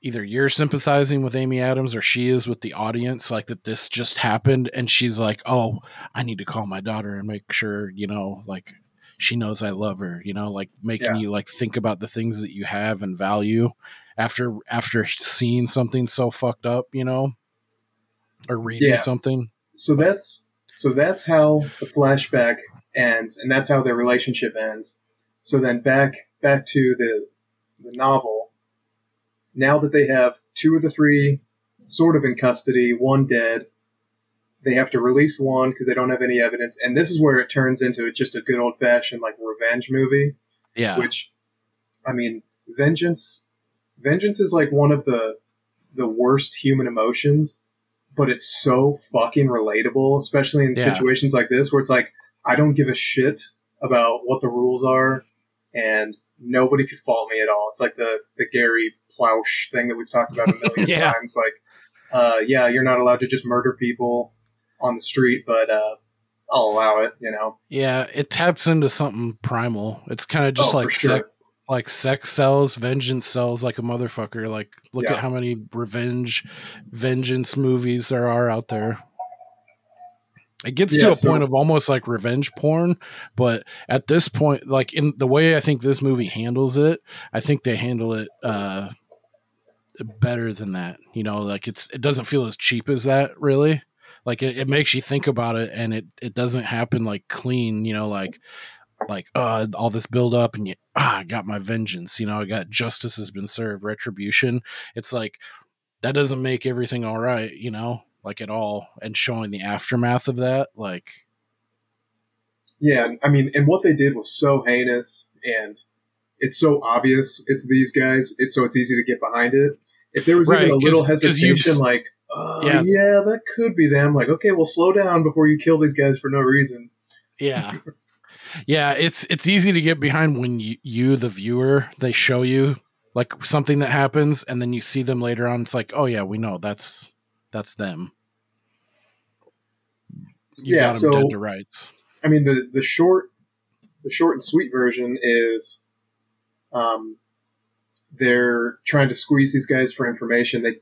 either you're sympathizing with amy adams or she is with the audience like that this just happened and she's like oh i need to call my daughter and make sure you know like she knows i love her you know like making Yeah. you like think about the things that you have and value after after seeing something so fucked up you know or reading Yeah. something. So that's so that's how the flashback ends and that's how their relationship ends. So then back back to the the novel. Now that they have two of the three sort of in custody one dead they have to release one because they don't have any evidence and this is where it turns into just a good old fashioned like revenge movie yeah. which i mean vengeance vengeance is like one of the the worst human emotions but it's so fucking relatable especially in Yeah. situations like this where it's like i don't give a shit about what the rules are and nobody could fault me at all it's like the the Gary Plauché thing that we've talked about a million Yeah. times like uh yeah you're not allowed to just murder people on the street but uh i'll allow it you know Yeah, it taps into something primal. It's kind of just Oh, like sure. Like sex sells, vengeance sells like a motherfucker. Like look Yeah. at how many revenge, vengeance movies there are out there. It gets to a so- point of almost like revenge porn, but at this point, like in the way I think this movie handles it, I think they handle it uh better than that. You know, like it's it doesn't feel as cheap as that really like it, it makes you think about it and it it doesn't happen like clean you know like like uh all this build up and you ah, I got my vengeance, you know, I got justice has been served, retribution. It's like that doesn't make everything all right, you know, like at all. And showing the aftermath of that, like Yeah, I mean, and what they did was so heinous, and it's so obvious it's these guys. It's so it's easy to get behind it. If there was Right, even a little hesitation, like, uh, Yeah. yeah. that could be them. Like, okay, well, slow down before you kill these guys for no reason. yeah. Yeah, it's it's easy to get behind when you, you the viewer they show you like something that happens and then you see them later on it's like, "Oh yeah, we know that's that's them." You yeah, got them so dead to rights. I mean, the the short, the short and sweet version is, um, they're trying to squeeze these guys for information. They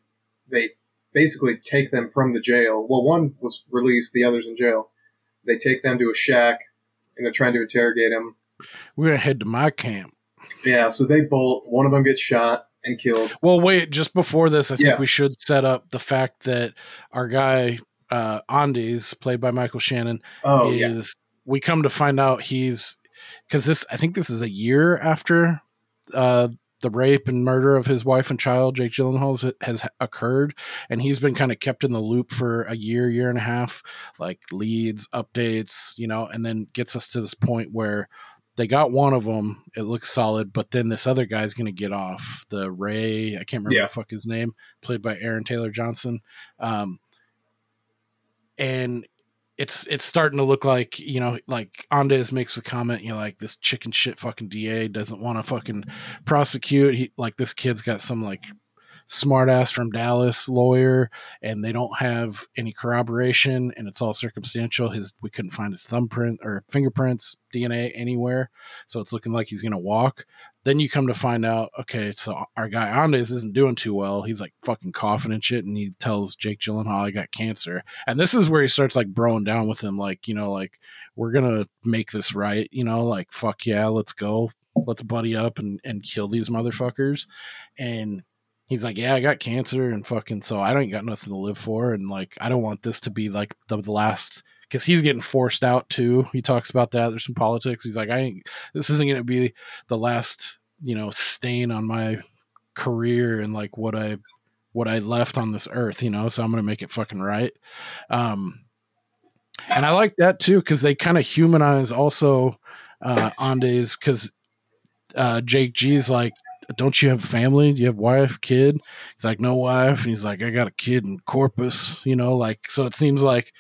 they basically take them from the jail. Well, one was released, the other's in jail. They take them to a shack, and they're trying to interrogate him. We're going to head to my camp. Yeah, so they bolt. One of them gets shot and killed. Well, wait, just before this, I think Yeah. we should set up the fact that our guy uh Andes, played by Michael Shannon, Oh yeah, is we come to find out he's because this I think this is a year after uh the rape and murder of his wife and child, Jake Gyllenhaal's has occurred, and he's been kind of kept in the loop for a year, year and a half, like leads, updates, you know, and then gets us to this point where they got one of them. It looks solid, but then this other guy's going to get off. The Ray, I can't remember Yeah. the fuck his name, played by Aaron Taylor Johnson. Um, and it's it's starting to look like you know like Andes makes a comment you know like this chicken shit fucking DA doesn't want to fucking prosecute. He like this kid's got some like smart ass from Dallas lawyer and they don't have any corroboration and it's all circumstantial. His we couldn't find his thumbprint or fingerprints DNA anywhere so it's looking like he's gonna walk. Then you come to find out okay so our guy Andes isn't doing too well. He's like fucking coughing and shit and he tells Jake Gyllenhaal I got cancer. And this is where he starts like broing down with him like you know like we're gonna make this right you know like fuck yeah let's go. Let's buddy up and and kill these motherfuckers. And he's like yeah i got cancer and fucking so i don't got nothing to live for and like i don't want this to be like the, the last because he's getting forced out too. He talks about that. There's some politics. He's like i ain't this isn't gonna be the last you know stain on my career and like what i what i left on this earth you know so i'm gonna make it fucking right. Um and i like that too because they kind of humanize also uh andes because uh jake g's like don't you have family? Do you have wife kid? He's like no wife. And he's like i got a kid in corpus you know like so it seems like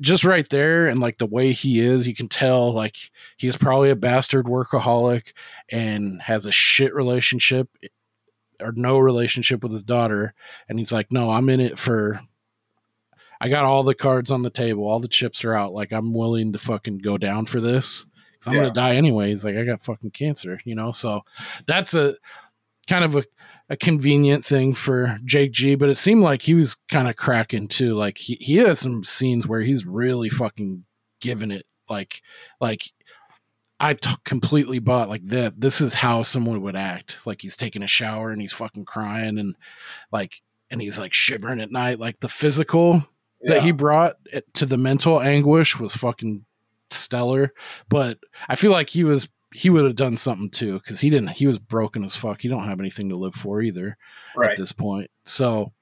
just right there and like the way he is you can tell like he's probably a bastard workaholic and has a shit relationship eh, or no relationship with his daughter. And he's like no i'm in it for i got all the cards on the table. All the chips are out. Like i'm willing to fucking go down for this i'm Yeah. gonna die anyways like i got fucking cancer you know so that's a kind of a, a convenient thing for jake g but it seemed like he was kind of cracking too like he, he has some scenes where he's really fucking giving it like like I t- completely bought like that. This is how someone would act. Like he's taking a shower and he's fucking crying and like and he's like shivering at night. Like the physical that he brought eh, to the mental anguish was fucking stellar. But I feel like he was he would have done something too because he didn't. He was broken as fuck. He don't have anything to live for either right. at this point. So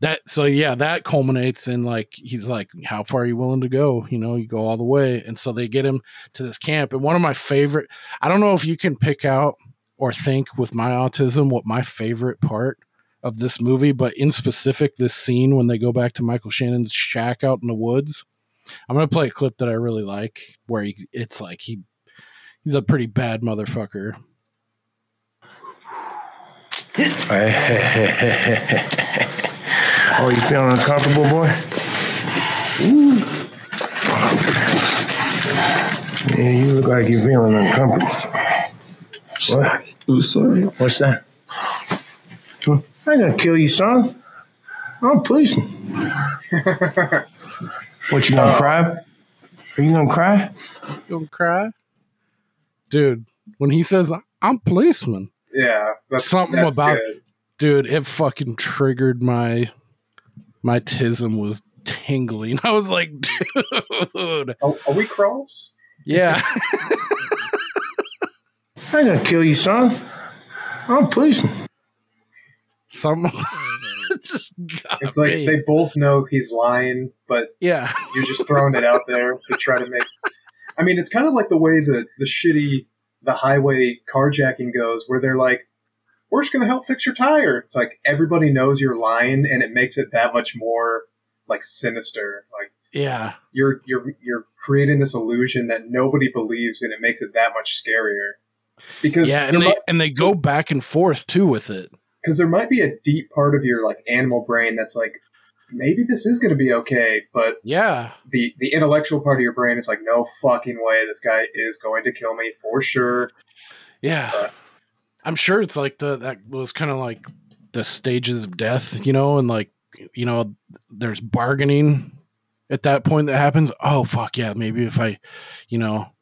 that so yeah, that culminates in like he's like, How far are you willing to go? You know, you go all the way. And so they get him to this camp. And one of my favorite I don't know if you can pick out or think with my autism what my favorite part of this movie, but in specific this scene when they go back to Michael Shannon's shack out in the woods. I'm gonna play a clip that I really like where he, it's like he he's a pretty bad motherfucker. oh, you feeling uncomfortable, boy? Yeah, you look like you're feeling uncomfortable. What? I'm sorry. What's that? I ain't gonna kill you, son. I'm a policeman. What, you gonna uh, cry? Are you gonna cry? You gonna cry, dude. When he says I'm policeman, Yeah, that's Something that's about- good. dude, it fucking triggered my my tism was tingling. I was like, dude, Are, are we cross? yeah. I ain't gonna kill you, son. I'm a policeman. Some just gotta It's like be. they both know he's lying, but yeah, you're just throwing it out there to try to make. I mean, it's kind of like the way the the shitty the highway carjacking goes, where they're like, "We're just going to help fix your tire." It's like everybody knows you're lying, and it makes it that much more like sinister. Like yeah, you're you're you're creating this illusion that nobody believes, and it makes it that much scarier. Because yeah, and they might- and they go back and forth too with it. Because there might be a deep part of your like animal brain that's like maybe this is going to be okay but Yeah, the the intellectual part of your brain is like no fucking way this guy is going to kill me for sure yeah. But- I'm sure it's like the that was kind of like the stages of death, you know, and like you know, there's bargaining at that point that happens. Oh fuck yeah, maybe if I, you know,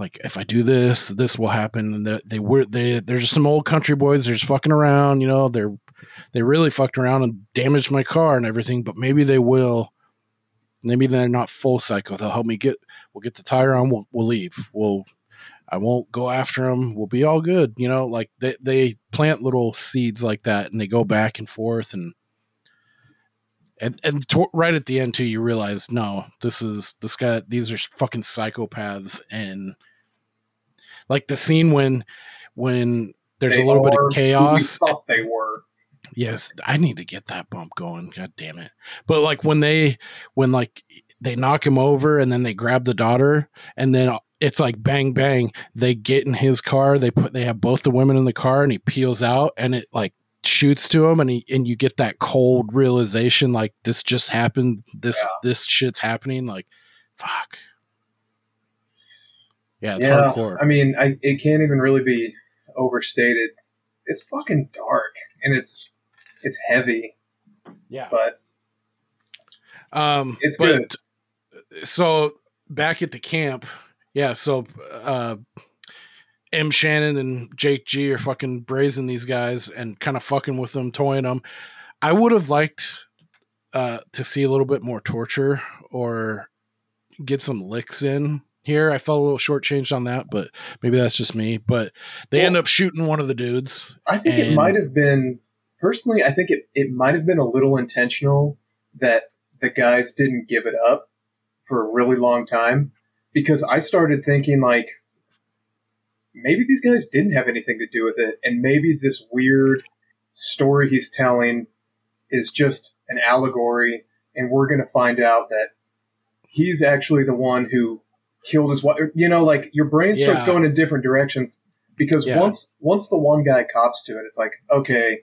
like if I do this, this will happen. And they, they were they they're just some old country boys. They're just fucking around, you know. They're they really fucked around and damaged my car and everything. But maybe they will. Maybe they're not full psycho. They'll help me get. We'll get the tire on. We'll, we'll leave. We'll. I won't go after them. We'll be all good. You know, like they they plant little seeds like that, and they go back and forth, and and and to, right at the end too, you realize no, this is this guy. These are fucking psychopaths, and like the scene when when there's They a little bit of who we chaos thought they were Yes, I need to get that bump going. God damn it. But like when they when like they knock him over and then they grab the daughter and then it's like bang bang, they get in his car, they put they have both the women in the car and he peels out and it like shoots to him and he and you get that cold realization like this just happened, this Yeah. this shit's happening like fuck. Yeah, it's yeah hardcore. i mean I, it can't even really be overstated it's fucking dark and it's it's heavy yeah. but Um, It's but, So back at the camp, yeah. So uh, M. Shannon and Jake G are fucking brazen these guys and kind of fucking with them, toying them. I would have liked uh, to see a little bit more torture or get some licks in here. I felt a little shortchanged on that, but maybe that's just me. But they Well- end up shooting one of the dudes. I think it might have been personally. I think it it might have been a little intentional that the guys didn't give it up for a really long time because I started thinking like maybe these guys didn't have anything to do with it, and maybe this weird story he's telling is just an allegory, and we're going to find out that he's actually the one who killed his wife. You know, like your brain starts Yeah. going in different directions because Yeah. once once the one guy cops to it, it's like okay,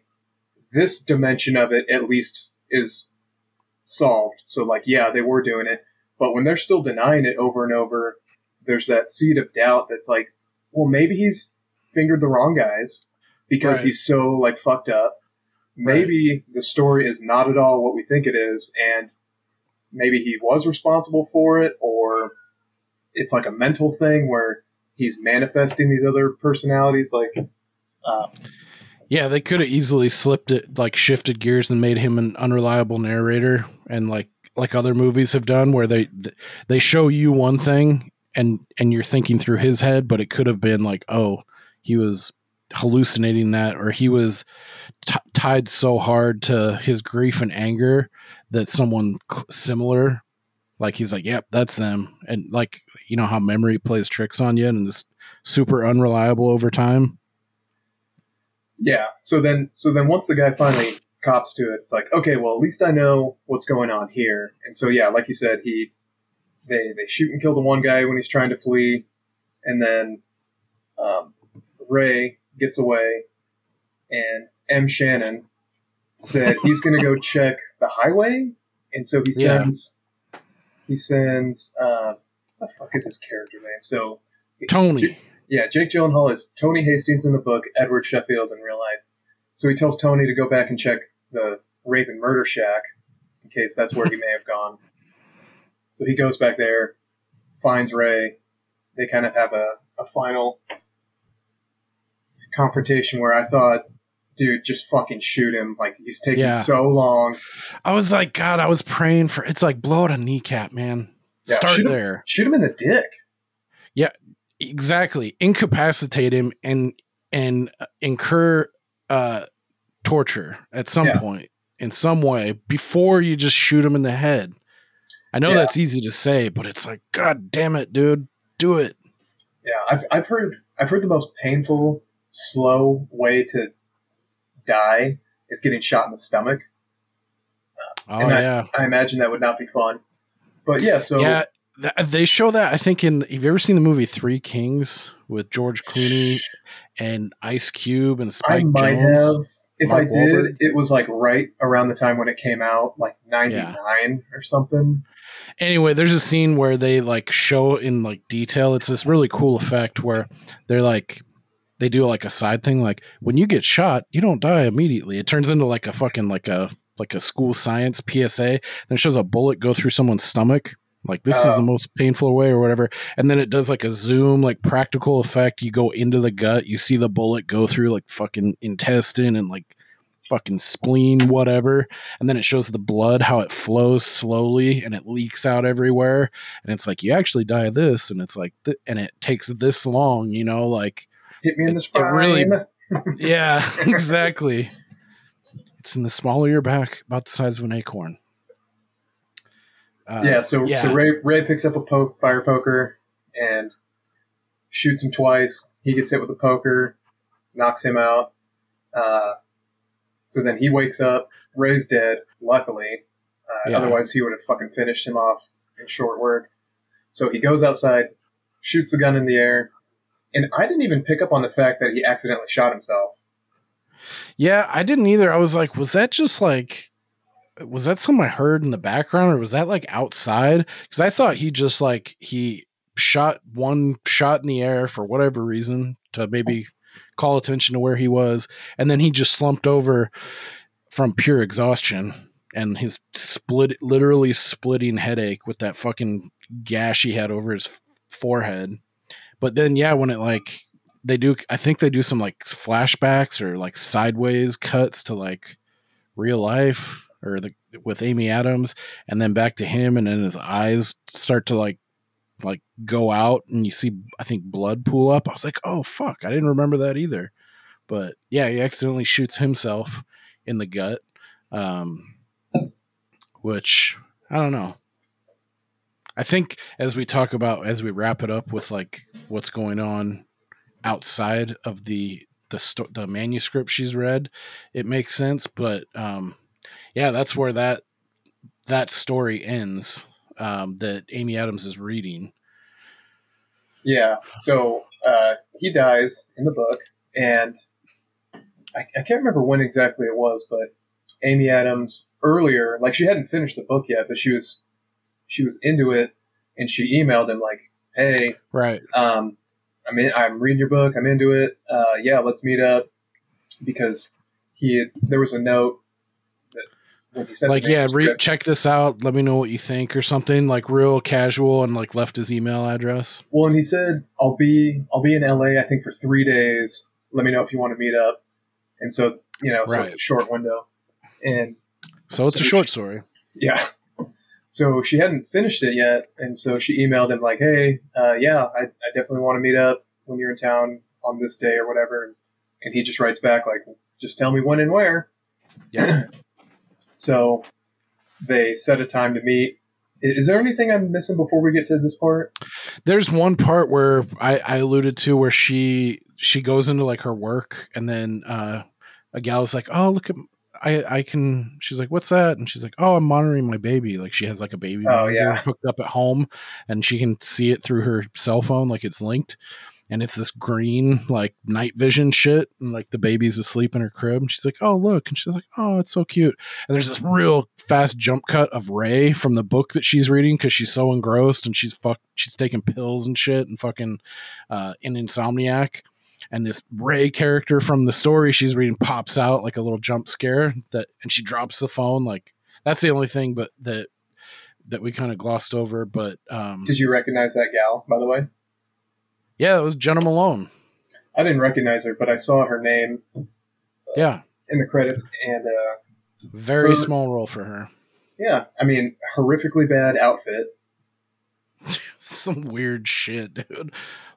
this dimension of it at least is solved. So like, yeah, they were doing it, but when they're still denying it over and over, there's that seed of doubt that's like, well, maybe he's fingered the wrong guys because Right. he's so like fucked up. Maybe the story is not at all what we think it is, and maybe he was responsible for it, or it's like a mental thing where he's manifesting these other personalities. Like, uh, Yeah, they could have easily slipped it, like shifted gears and made him an unreliable narrator, and like like other movies have done, where they they show you one thing and and you're thinking through his head, but it could have been like, oh, he was hallucinating that, or he was t- tied so hard to his grief and anger that someone cl- similar, like he's like, yep, that's them, and like you know how memory plays tricks on you and is super unreliable over time. Yeah. So then, so then once the guy finally cops to it, it's like, okay, well, at least I know what's going on here. And so, yeah, like you said, he they they shoot and kill the one guy when he's trying to flee, and then um, Ray gets away, and M. Shannon said he's going to go check the highway, and so he Yeah. He sends uh, what the fuck is his character name? So Tony. yeah, Jake Gyllenhaal is Tony Hastings in the book, Edward Sheffield in real life. So he tells Tony to go back and check the rape and murder shack in case that's where he may have gone. So he goes back there, finds Ray. They kind of have a, a final confrontation where I thought, dude, just fucking shoot him. Like he's taking Yeah. so long. I was like, God, I was praying for it's like blow out a kneecap, man. Yeah, Start shoot him- there. Shoot him in the dick. Yeah, exactly incapacitate him and and uh, incur uh torture at some Yeah. point in some way before you just shoot him in the head. I know that's easy to say, but it's like, God damn it, dude, do it. Yeah, I've I've heard I've heard the most painful, slow way to die is getting shot in the stomach. Oh I- yeah, I imagine that would not be fun. But yeah, so yeah. th- they show that I think in. Have you ever seen the movie Three Kings with George Clooney and Ice Cube and I Spike might Jonze? have. If Mark I did, Wahlberg? it was like right around the time when it came out, like '99 or something. anyway, there's a scene where they like show in like detail. It's this really cool effect where they're like they do like a side thing like when you get shot, you don't die immediately. It turns into like a fucking like a like a school science PSA. Then shows a bullet go through someone's stomach. Like this is Oh. the most painful way or whatever. And then it does like a zoom, like practical effect. You go into the gut, you see the bullet go through like fucking intestine and like fucking spleen, whatever and then it shows the blood how it flows slowly and it leaks out everywhere and it's like you actually die of this and it's like th- and it takes this long you know like Hit me in the it spine. really- yeah exactly it's in the small of your back about the size of an acorn uh, yeah, so yeah. so Ray Ray picks up a poke, fire poker and shoots him twice. He gets hit with the poker, knocks him out. Uh, so then he wakes up. Ray's dead, luckily. Uh, Yeah. Otherwise, he would have fucking finished him off in short work. So he goes outside, shoots the gun in the air, and I didn't even pick up on the fact that he accidentally shot himself. Yeah, I didn't either. I was like, was that just like, was that something I heard in the background or was that like outside? Because I thought he just like, he shot one shot in the air for whatever reason to maybe call attention to where he was. And then he just slumped over from pure exhaustion and his split, literally splitting headache with that fucking gash he had over his forehead. But then, yeah, when it like, they do i think they do some like flashbacks or like sideways cuts to like real life or the with amy adams and then back to him and then his eyes start to like like go out and you see i think blood pool up. I was like oh fuck i didn't remember that either. But yeah he accidentally shoots himself in the gut um which i don't know i think as we talk about as we wrap it up with like what's going on outside of the the sto- the manuscript she's read it makes sense but um yeah that's where that that story ends um that amy adams is reading Yeah. So uh, he dies in the book, and I, I can't remember when exactly it was, but Amy Adams earlier, like she hadn't finished the book yet, but she was she was into it, and she emailed him like, "Hey, right um, I'm in, I'm reading your book. I'm into it. Uh, yeah, let's meet up." Because he had, there was a note that he like yeah re- check this out let me know what you think or something like real casual and like left his email address Well, and he said, "I'll be I'll be in LA. I think for three days. Let me know if you want to meet up." And so you know, so Right. it's a short window, and so it's So a short story yeah. So she hadn't finished it yet, and so she emailed him like, "Hey, uh, yeah, I, I definitely want to meet up when you're in town on this day or whatever." And he just writes back like, "Just tell me when and where." yeah So they set a time to meet. Is there anything I'm missing before we get to this part? there's one part where I, I alluded to where she she goes into like her work and then uh a gal's like oh look at I I can she's like what's that? And she's like oh I'm monitoring my baby. Like she has like a baby Oh, monitor yeah. hooked up at home and she can see it through her cell phone like it's linked. And it's this green like night vision shit and like the baby's asleep in her crib. And she's like oh look. And she's like oh it's so cute. And there's this real fast jump cut of Ray from the book that she's reading because she's so engrossed and she's fuck she's taking pills and shit and fucking uh, an insomniac. And this Ray character from the story she's reading pops out like a little jump scare that, and she drops the phone. Like that's the only thing, but that that we kind of glossed over. But um, Did you recognize that gal, by the way? yeah, it was Jena Malone. I didn't recognize her, but I saw her name Yeah, in the credits, and uh, very Her- small role for her. yeah, I mean, horrifically bad outfit. Some weird shit, dude.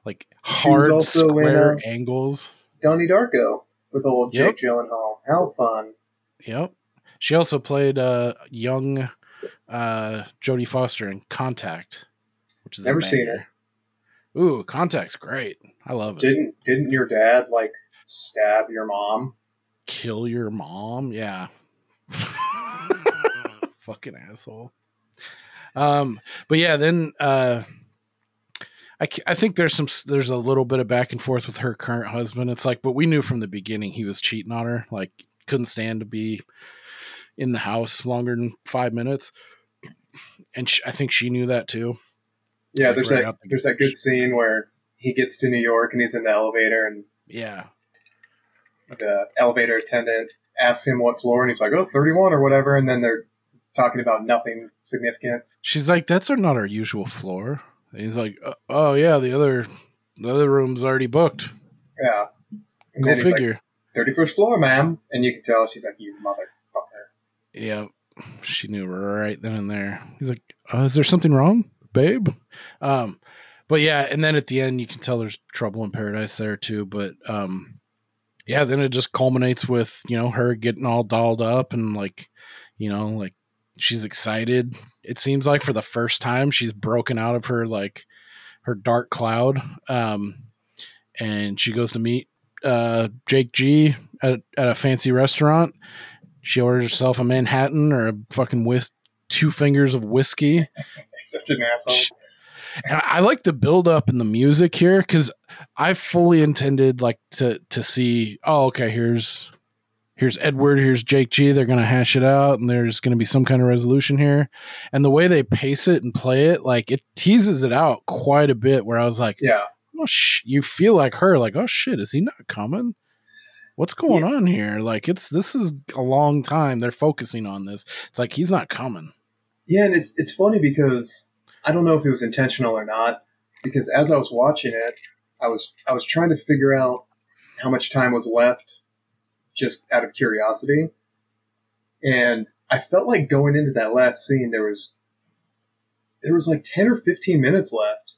Like hard also in, square uh, angles. Donnie Darko with old Yep. Jake Gyllenhaal. How fun! Yep. She also played uh young uh Jodie Foster in Contact, which is Never seen her. Ooh, Contact's great. I love it. Didn't didn't your dad like stab your mom? Kill your mom? Yeah. Fucking asshole. Um, but yeah, then uh I, I think there's some there's a little bit of back and forth with her current husband. It's like, but we knew from the beginning he was cheating on her. Like, couldn't stand to be in the house longer than five minutes, and sh I think she knew that too. Yeah, Like, there's right that the there's that good scene where he gets to New York and he's in the elevator and Yeah, the elevator attendant asks him what floor and he's like, "Oh, 31 or whatever," and then they're talking about nothing significant. she's like, "That's not our usual floor." And he's like, "Uh, "Oh yeah, the other the other room's already booked. Yeah. And Go then he's like, figure." 31st floor, ma'am. And you can tell she's like, you motherfucker. Yeah, she knew right then and there. He's like, uh, "Is there something wrong, babe?" Um, but yeah, and then at the end, you can tell there's trouble in paradise there too. But um, yeah, then it just culminates with you know her getting all dolled up and like, you know, like she's excited. It seems like for the first time she's broken out of her like her dark cloud. Um, and she goes to meet uh Jake G at at a fancy restaurant. She orders herself a Manhattan or a fucking whis- two fingers of whiskey. Such an asshole. And I like the build up and the music here because I fully intended like to to see. Oh, okay. Here's here's Edward. Here's Jake G. They're gonna hash it out, and there's gonna be some kind of resolution here. And the way they pace it and play it, like it teases it out quite a bit. Where I was like, Yeah. oh, sh-, you feel like her, like, oh shit, is he not coming? What's going on here? Like, it's this is a long time. They're focusing on this. It's like he's not coming. Yeah, and it's it's funny because I don't know if it was intentional or not. Because as I was watching it, I was I was trying to figure out how much time was left, just out of curiosity, and I felt like going into that last scene there was there was like ten or fifteen minutes left.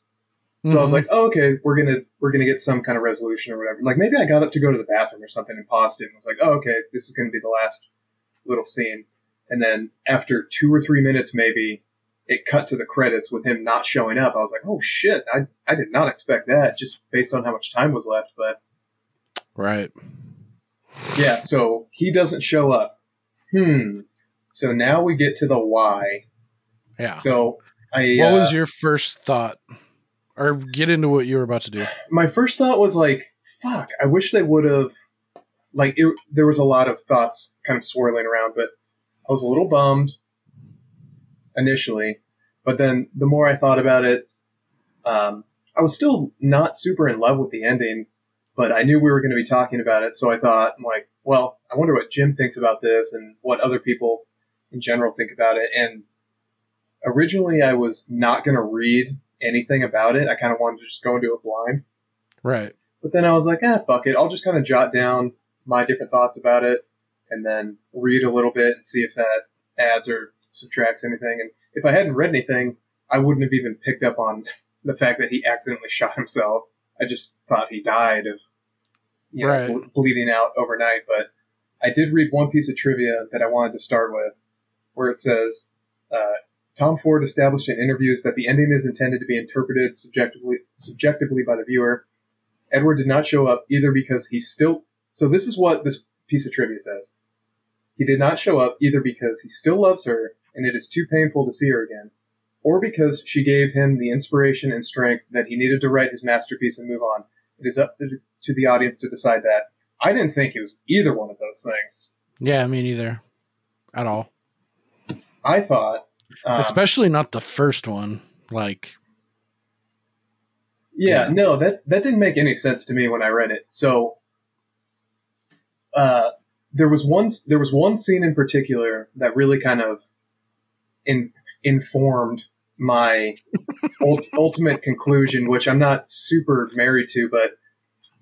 So I was Mhm. like, oh, okay, we're gonna we're gonna get some kind of resolution or whatever. Like maybe I got up to go to the bathroom or something and paused it and was like, oh, okay, this is gonna be the last little scene. And then after two or three minutes, maybe it cut to the credits with him not showing up. I was like, oh shit, I I did not expect that just based on how much time was left. But right. Yeah, so he doesn't show up. Hmm. So now we get to the why. Yeah. So I what uh, was your first thought? Or get into what you were about to do. my first thought was like, fuck, I wish they would have like it, there was a lot of thoughts kind of swirling around, but I was a little bummed initially, but then the more I thought about it, um, I was still not super in love with the ending, but I knew we were going to be talking about it, so I thought, I'm like, well, I wonder what Jim thinks about this and what other people in general think about it. And originally, I was not going to read anything about it. I kind of wanted to just go into it blind. Right. But then I was like, ah, fuck it. I'll just kind of jot down my different thoughts about it and then read a little bit and see if that adds or subtracts anything. And if I hadn't read anything, I wouldn't have even picked up on the fact that he accidentally shot himself. I just thought he died of, you know, Right. ble- bleeding out overnight. But I did read one piece of trivia that I wanted to start with, where it says, uh, Tom Ford established in interviews that the ending is intended to be interpreted subjectively, subjectively by the viewer. Edward did not show up either because he still. So this is what this piece of trivia says. He did not show up either because he still loves her and it is too painful to see her again, or because she gave him the inspiration and strength that he needed to write his masterpiece and move on. It is up to, to the audience to decide that. I didn't think it was either one of those things. Yeah, me neither. At all. I thought, um, Especially not the first one. Like, Yeah, Yeah. no, that that didn't make any sense to me when I read it. So, uh, there was one there was one scene in particular that really kind of in, informed my ult- ultimate conclusion, which I'm not super married to, but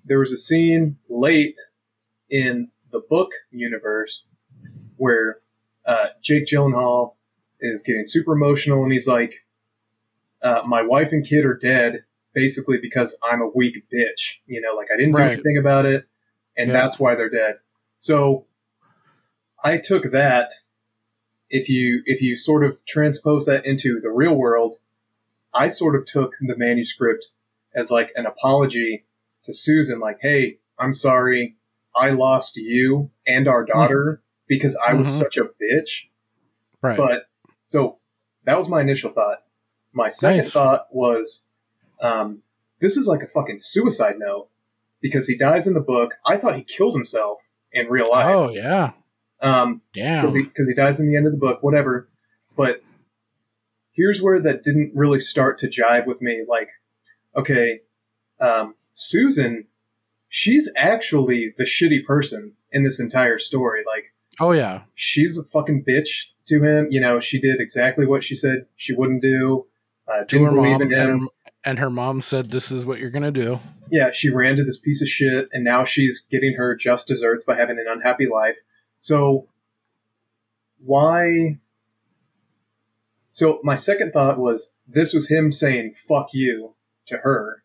there was a scene late in the book universe where uh, Jake Gyllenhaal is getting super emotional, and he's like, uh, my wife and kid are dead basically because I'm a weak bitch. You know, like I didn't do anything about it, and Yeah. that's why they're dead. So I took that. If you if you sort of transpose that into the real world, I sort of took the manuscript as like an apology to Susan, like, "Hey, I'm sorry, I lost you and our daughter because I was Mhm. such a bitch." Right. But so that was my initial thought. My second Nice. thought was, um, this is like a fucking suicide note because he dies in the book. I thought he killed himself in real life. oh yeah. Um, Damn. because he because he dies in the end of the book, whatever. But here's where that didn't really start to jive with me. Like, okay, um, Susan, she's actually the shitty person in this entire story. Like, oh yeah. she's a fucking bitch to him. You know, she did exactly what she said she wouldn't do. Uh, To didn't her believe mom, and her, and her mom said, "This is what you're gonna do." yeah, she ran to this piece of shit, and now she's getting her just desserts by having an unhappy life. So, why? So, my second thought was this was him saying "fuck you" to her,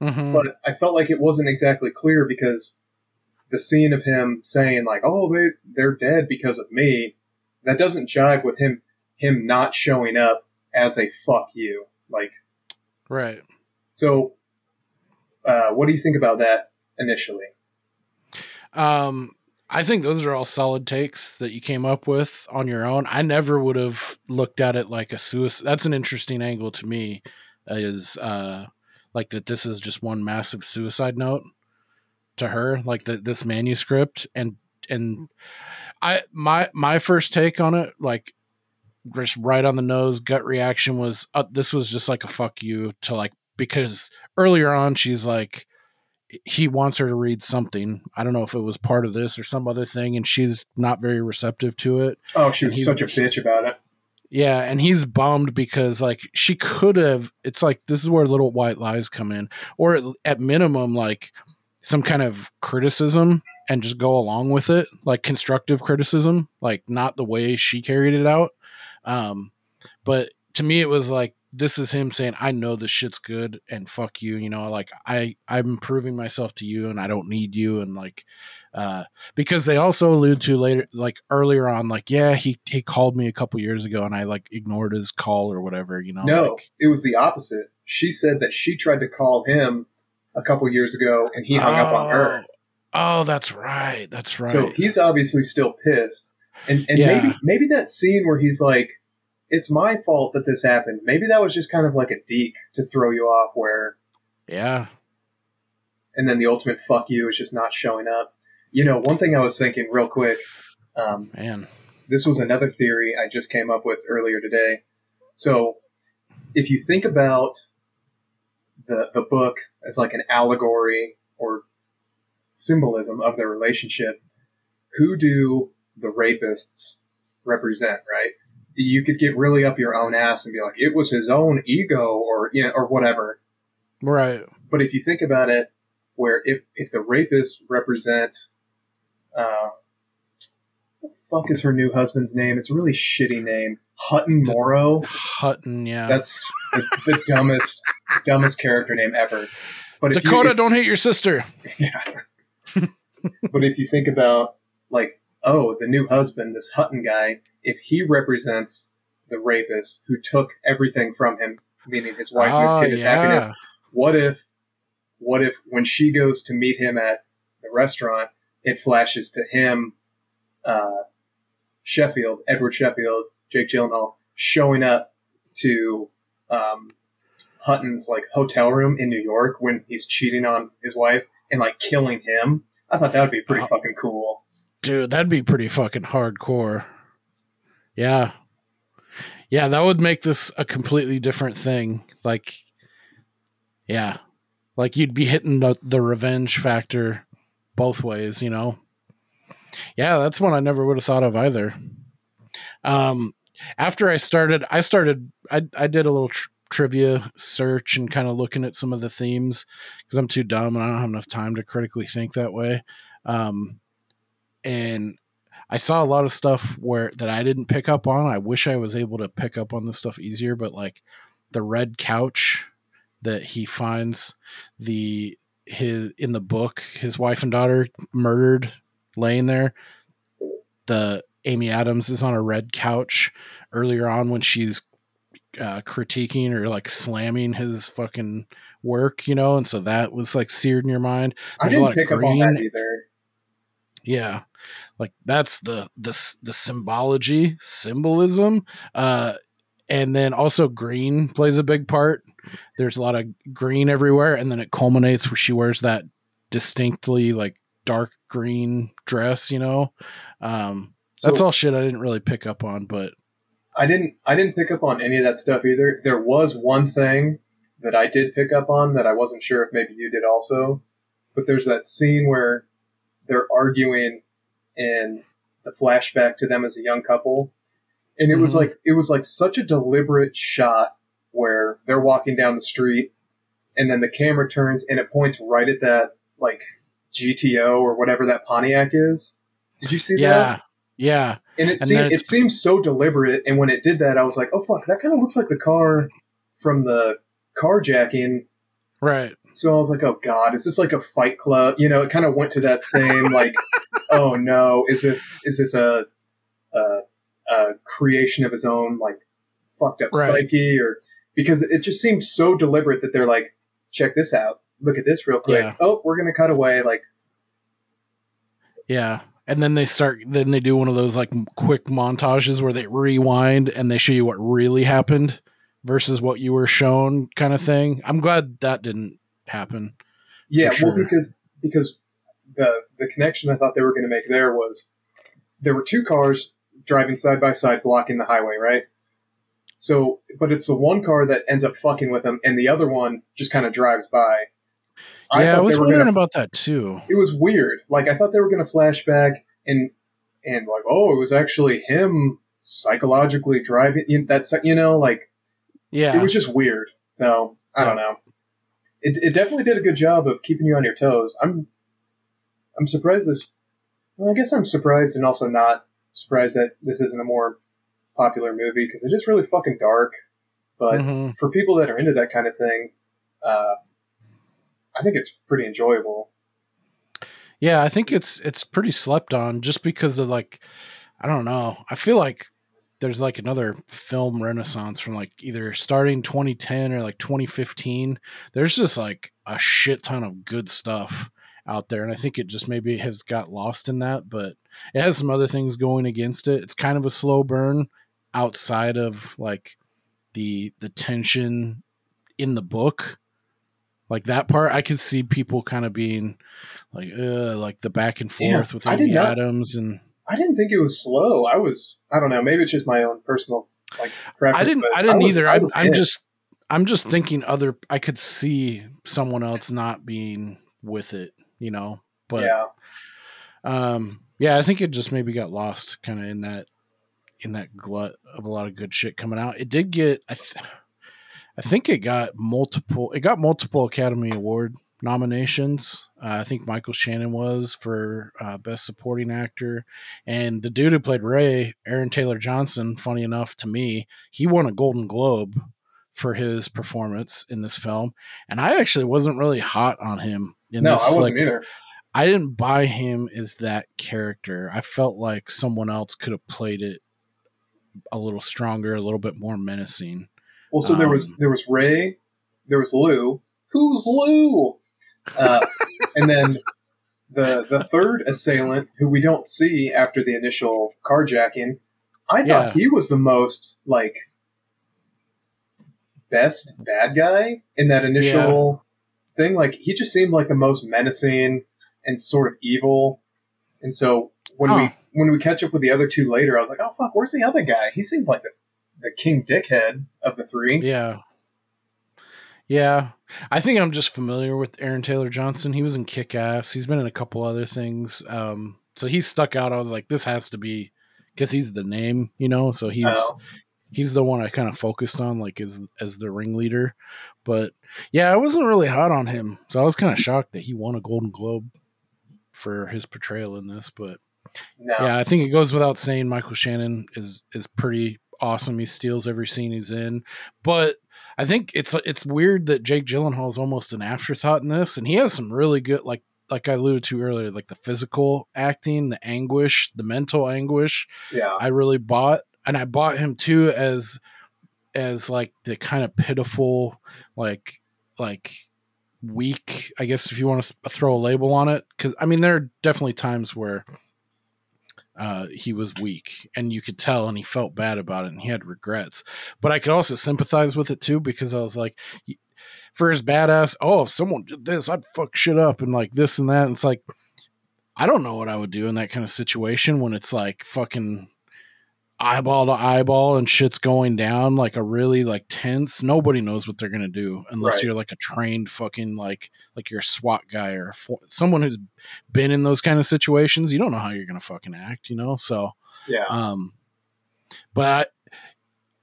Mhm. but I felt like it wasn't exactly clear because the scene of him saying like, "Oh, they they're dead because of me," that doesn't jive with him him not showing up as a "fuck you." Like, Right. so, uh, what do you think about that initially? Um, I think those are all solid takes that you came up with on your own. I never would have looked at it like a suicide. That's an interesting angle to me. Is uh, like that. This is just one massive suicide note to her, like the, this manuscript, and and I my my first take on it, like just right on the nose, gut reaction was uh, this was just like a fuck you to like because earlier on she's like he wants her to read something. I don't know if it was part of this or some other thing, and she's not very receptive to it. Oh, she was such a bitch about it. Yeah, and he's bummed because like she could have. It's like this is where little white lies come in, or at, at minimum, like some kind of criticism and just go along with it, like constructive criticism, like not the way she carried it out. Um, but to me, it was like this is him saying, "I know this shit's good, and fuck you." You know, like I I'm proving myself to you, and I don't need you, and like uh, because they also allude to later, like earlier on, like yeah, he he called me a couple years ago, and I like ignored his call or whatever. You know, No, like, it was the opposite. She said that she tried to call him a couple years ago and he hung up on her. Oh, that's right. That's right. So he's obviously still pissed. And and Yeah. maybe maybe that scene where he's like, It's my fault that this happened. Maybe that was just kind of like a deek to throw you off where yeah. and then the ultimate fuck you is just not showing up. You know, one thing I was thinking real quick, um, Man. this was another theory I just came up with earlier today. So, if you think about the the book as like an allegory or symbolism of their relationship, who do the rapists represent? Right? You could get really up your own ass and be like, it was his own ego, or you know, or whatever. Right. But if you think about it, where if if the rapists represent, uh, what the fuck is her new husband's name? It's a really shitty name, Hutton Morrow. Hutton, yeah. That's the, the dumbest dumbest character name ever. But if Dakota, you, don't hate your sister. yeah. but if you think about like, oh, the new husband, this Hutton guy, if he represents the rapist who took everything from him, meaning his wife and his Oh, kid, his yeah. happiness, what if what if when she goes to meet him at the restaurant it flashes to him uh, sheffield edward sheffield jake gyllenhaal showing up to um, hutton's like hotel room in new york when he's cheating on his wife and like killing him i thought that would be pretty Oh. fucking cool Dude, that'd be pretty fucking hardcore. Yeah. Yeah, that would make this a completely different thing. Like, yeah. Like you'd be hitting the, the revenge factor both ways, you know? Yeah, that's one I never would have thought of either. Um, after I started, I started, I, I did a little tr- trivia search and kind of looking at some of the themes because I'm too dumb and I don't have enough time to critically think that way. Um, and I saw a lot of stuff where that I didn't pick up on. I wish I was able to pick up on this stuff easier, but like the red couch that he finds the his in the book his wife and daughter murdered laying there the amy adams is on a red couch earlier on when she's uh, critiquing or like slamming his fucking work you know and so that was like seared in your mind I There's a lot didn't of pick up on that either. Yeah like that's the the the symbology symbolism uh and then also green plays a big part there's a lot of green everywhere and then it culminates where she wears that distinctly like dark green dress you know um that's all shit i didn't really pick up on but I didn't I didn't pick up on any of that stuff either. There was one thing that I did pick up on that I wasn't sure if maybe you did also. But there's that scene where they're arguing in the flashback to them as a young couple. And it was Mhm. like it was like such a deliberate shot where they're walking down the street and then the camera turns and it points right at that like GTO or whatever that Pontiac is. Did you see that? yeah yeah And it And seemed it seems so deliberate. And when it did that, I was like, "Oh fuck, that kind of looks like the car from the carjacking." right So I was like, "Oh god, is this like a Fight Club?" You know, it kind of went to that same like, "Oh no, is this is this a a, a creation of his own like fucked up Right. psyche?" Or because it just seems so deliberate that they're like, "Check this out, look at this real quick." Yeah. Oh, we're gonna cut away. Like, Yeah. And then they start, then they do one of those like quick montages where they rewind and they show you what really happened versus what you were shown kind of thing. I'm glad that didn't happen. Yeah, For well, because because the the connection I thought they were going to make there was there were two cars driving side by side blocking the highway, right? So, but it's the one car that ends up fucking with them, and the other one just kind of drives by. yeah, I was wondering gonna, about that too. It was weird. Like I thought they were going to flashback and and like, oh, it was actually him psychologically driving. That's you know, like Yeah. it was just weird. So I don't know. It, it definitely did a good job of keeping you on your toes. I'm I'm surprised this. Well, I guess I'm surprised and also not surprised that this isn't a more popular movie because it is really fucking dark. But Mhm. for people that are into that kind of thing, uh, I think it's pretty enjoyable. Yeah, I think it's it's pretty slept on just because of like I don't know. I feel like there's like another film renaissance from like either starting 2010 or like 2015. There's just like a shit ton of good stuff out there and I think it just maybe has got lost in that, but it has some other things going against it. It's kind of a slow burn outside of like the the tension in the book. Like that part I could see people kind of being like uh like the back and Yeah, forth with I did Amy Adams and I didn't think it was slow. I was I don't know. Maybe it's just my own personal like preference. I didn't I didn't was- either. I I'm was I'm just I'm just thinking other I could see someone else not being with it, you know. But yeah. um yeah, I think it just maybe got lost kind of in that in that glut of a lot of good shit coming out. It did get I th- I think it got multiple it got multiple Academy Award nominations. Uh, I think Michael Shannon was for uh, best supporting actor and the dude who played Ray, Aaron Taylor Johnson, funny enough to me, he won a Golden Globe for his performance in this film. And I actually wasn't really hot on him in No, this I wasn't flick. either. I didn't buy him as that character. I felt like someone else could have played it a little stronger, a little bit more menacing. Well, so there was Um, there was Ray, there was Lou. Who's Lou? Uh, and then the the third assailant, who we don't see after the initial carjacking, I thought Yeah. he was the most like best bad guy in that initial thing. Like he just seemed like the most menacing and sort of evil. And so when we when we catch up with the other two later, I was like, oh fuck, where's the other guy? He seemed like the the king dickhead of the three. Yeah. Yeah. I think I'm just familiar with Aaron Taylor Johnson. He was in Kick Ass. He's been in a couple other things. Um, so he stuck out. I was like, this has to be because he's the name, you know. So he's Oh. he's the one I kind of focused on, like as as the ringleader. But yeah, I wasn't really hot on him, so I was kind of shocked that he won a Golden Globe for his portrayal in this. But No. yeah, I think it goes without saying Michael Shannon is is pretty awesome. He steals every scene he's in. But I think it's it's weird that Jake Gyllenhaal is almost an afterthought in this, and he has some really good like like I alluded to earlier, like the physical acting, the anguish, the mental anguish. Yeah. I really bought, and I bought him too as as like the kind of pitiful, like like weak. I guess if you want to throw a label on it, because I mean there are definitely times where uh, he was weak and you could tell and he felt bad about it and he had regrets. But i could also sympathize with it too because i was like for his badass oh if someone did this i'd fuck shit up and like this and that. And it's like i don't know what i would do in that kind of situation when it's like fucking eyeball to eyeball and shit's going down like a really like tense nobody knows what they're gonna do unless Right. you're like a trained fucking like like you're a SWAT guy or fo- someone who's been in those kind of situations you don't know how you're gonna fucking act you know so Yeah. um, but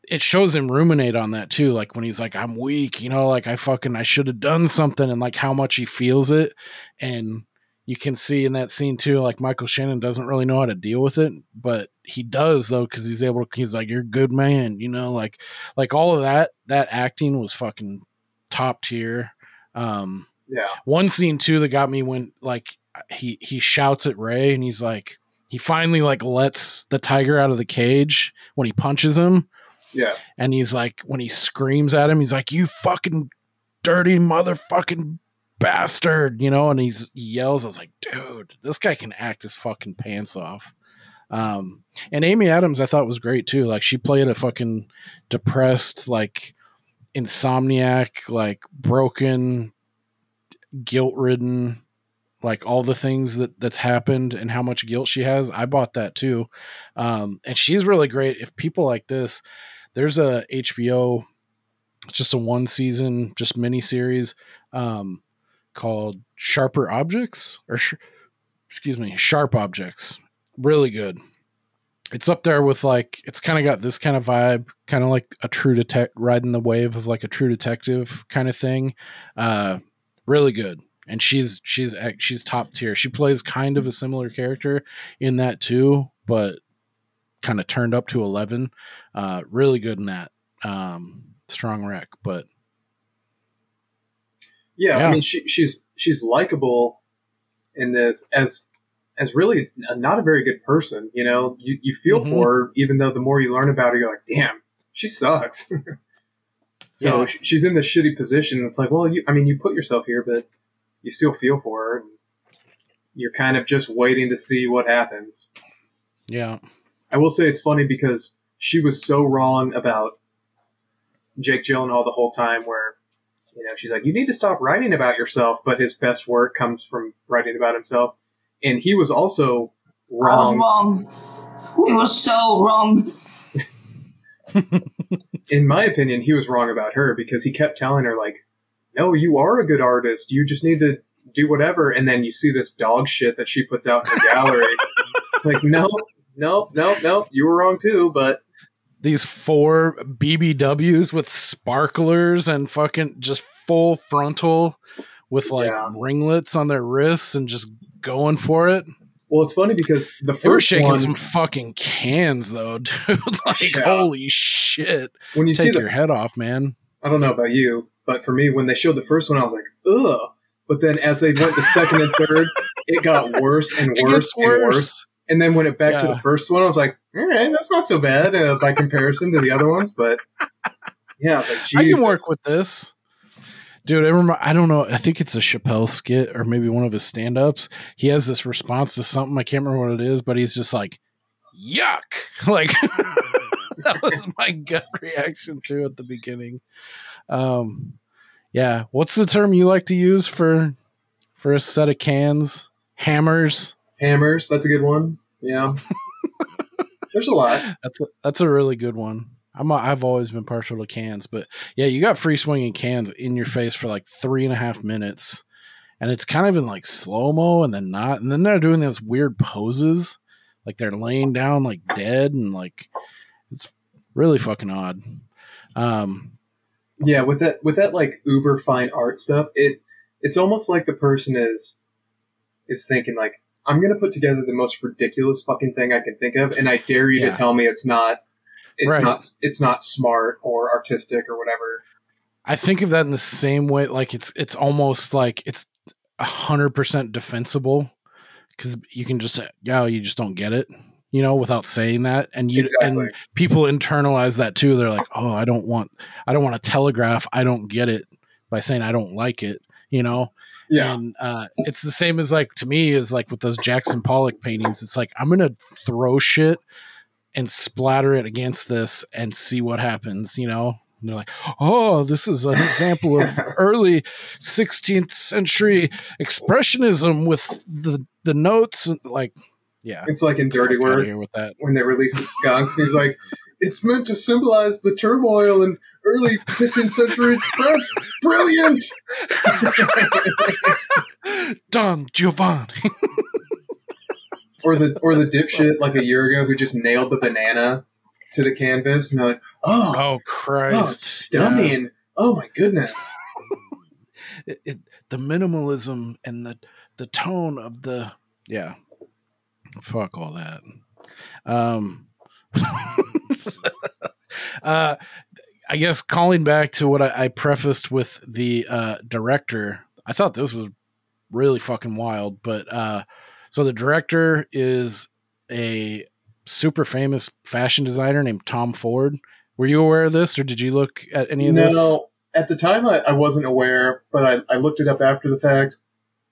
it shows him ruminate on that too. Like when he's like, I'm weak, you know, like I fucking, I should have done something and like how much he feels it. And you can see in that scene too, like Michael Shannon doesn't really know how to deal with it, but he does though, cause he's able to, he's like, you're a good man, you know, like, like all of that, that acting was fucking top tier. Um, yeah. one scene too that got me when like he he shouts at Ray and he's like he finally like lets the tiger out of the cage when he punches him Yeah. and he's like when he screams at him he's like you fucking dirty motherfucking bastard you know and he's he yells I was like dude this guy can act his fucking pants off um and Amy Adams I thought was great too. Like she played a fucking depressed like insomniac like broken guilt ridden like all the things that that's happened and how much guilt she has. I bought that too. Um and she's really great. If people like this there's a hbo it's just a one season just mini series um called sharper objects or sh- excuse me sharp objects really good. It's up there with like it's kind of got this kind of vibe kind of like a true detect riding the wave of like a true detective kind of thing. Uh really good. And she's she's she's top tier. She plays kind of a similar character in that too but kind of turned up to 11 uh really good in that um strong wreck but Yeah, Yeah. I mean, she, she's she's likable in this as as really a- not a very good person. You know, you, you feel Mhm. for her, even though the more you learn about her, you're like, damn, she sucks. so Yeah. sh she's in this shitty position. and It's like, well, you, I mean, you put yourself here, but you still feel for her. And you're kind of just waiting to see what happens. yeah I will say it's funny because she was so wrong about Jake Gyllenhaal the whole time. Where you know she's like, "You need to stop writing about yourself," but his best work comes from writing about himself. And he was also I was wrong. wrong. We were so wrong. In my opinion, he was wrong about her because he kept telling her like, "No, you are a good artist. You just need to do whatever." And then you see this dog shit that she puts out in the gallery. like, no, no, no, no, you were wrong too. But these four bbws with sparklers and fucking just full frontal with like Yeah. ringlets on their wrists and just going for it well, it's funny because the They were first shaking one, some fucking cans though, dude. like Yeah. holy shit. when you see Take the your head off, man. I don't know about you, but for me, when they showed the first one, I was like, ugh. But then as they went to second and third, it got worse and It worse and worse. worse. And then when it back to the first one, I was like, all right, that's not so bad uh, by comparison to the other ones. But yeah, I was like, I can work with this. Dude, I remember I don't know, I think it's a Chappelle skit or maybe one of his stand-ups. He has this response to something, I can't remember what it is, but he's just like, yuck. Like that was my gut reaction to at the beginning. Um yeah. What's the term you like to use for for a set of cans? Hammers. Hammers, that's a good one. Yeah. There's a lot. That's a, that's a really good one. I'm a, I've always been partial to cans, but yeah, you got free swinging cans in your face for like three and a half minutes, and it's kind of in like slow mo, and then not, and then they're doing those weird poses, like they're laying down like dead, and like it's really fucking odd. Um, Yeah, with that with that like uber fine art stuff, it it's almost like the person is is thinking like, I'm gonna put together the most ridiculous fucking thing I can think of, and I dare you Yeah. to tell me it's not it's Right. not it's not smart or artistic or whatever. I think of that in the same way. Like it's it's almost like it's a hundred percent defensible because you can just say, "Yeah, you just don't get it," you know, without saying that, and you Exactly. and people internalize that too. They're like, "Oh, I don't want, I don't want to telegraph. I don't get it by saying I don't like it," you know. Yeah, And uh, it's the same as like to me is like with those Jackson Pollock paintings. It's like I'm gonna throw shit and splatter it against this and see what happens. You know, and they're like, "Oh, this is an example of early 16th century expressionism with the the notes." And like, yeah, it's like in Dirty Work with that. when they release the skunks, and he's like, "It's meant to symbolize the turmoil in early 15th century France." Brilliant. Don Giovanni. or the or the dipshit like a year ago who just nailed the banana to the canvas, and they're like, "Oh, oh oh, Christ! oh, stunning! Oh my goodness!" it, it, the minimalism and the the tone of the yeah fuck all that um uh i guess calling back to what i, I prefaced with the uh director i thought this was really fucking wild but uh so the director is a super famous fashion designer named tom ford were you aware of this or did you look at any of this No, at the time I, I wasn't aware, but I, I looked it up after the fact.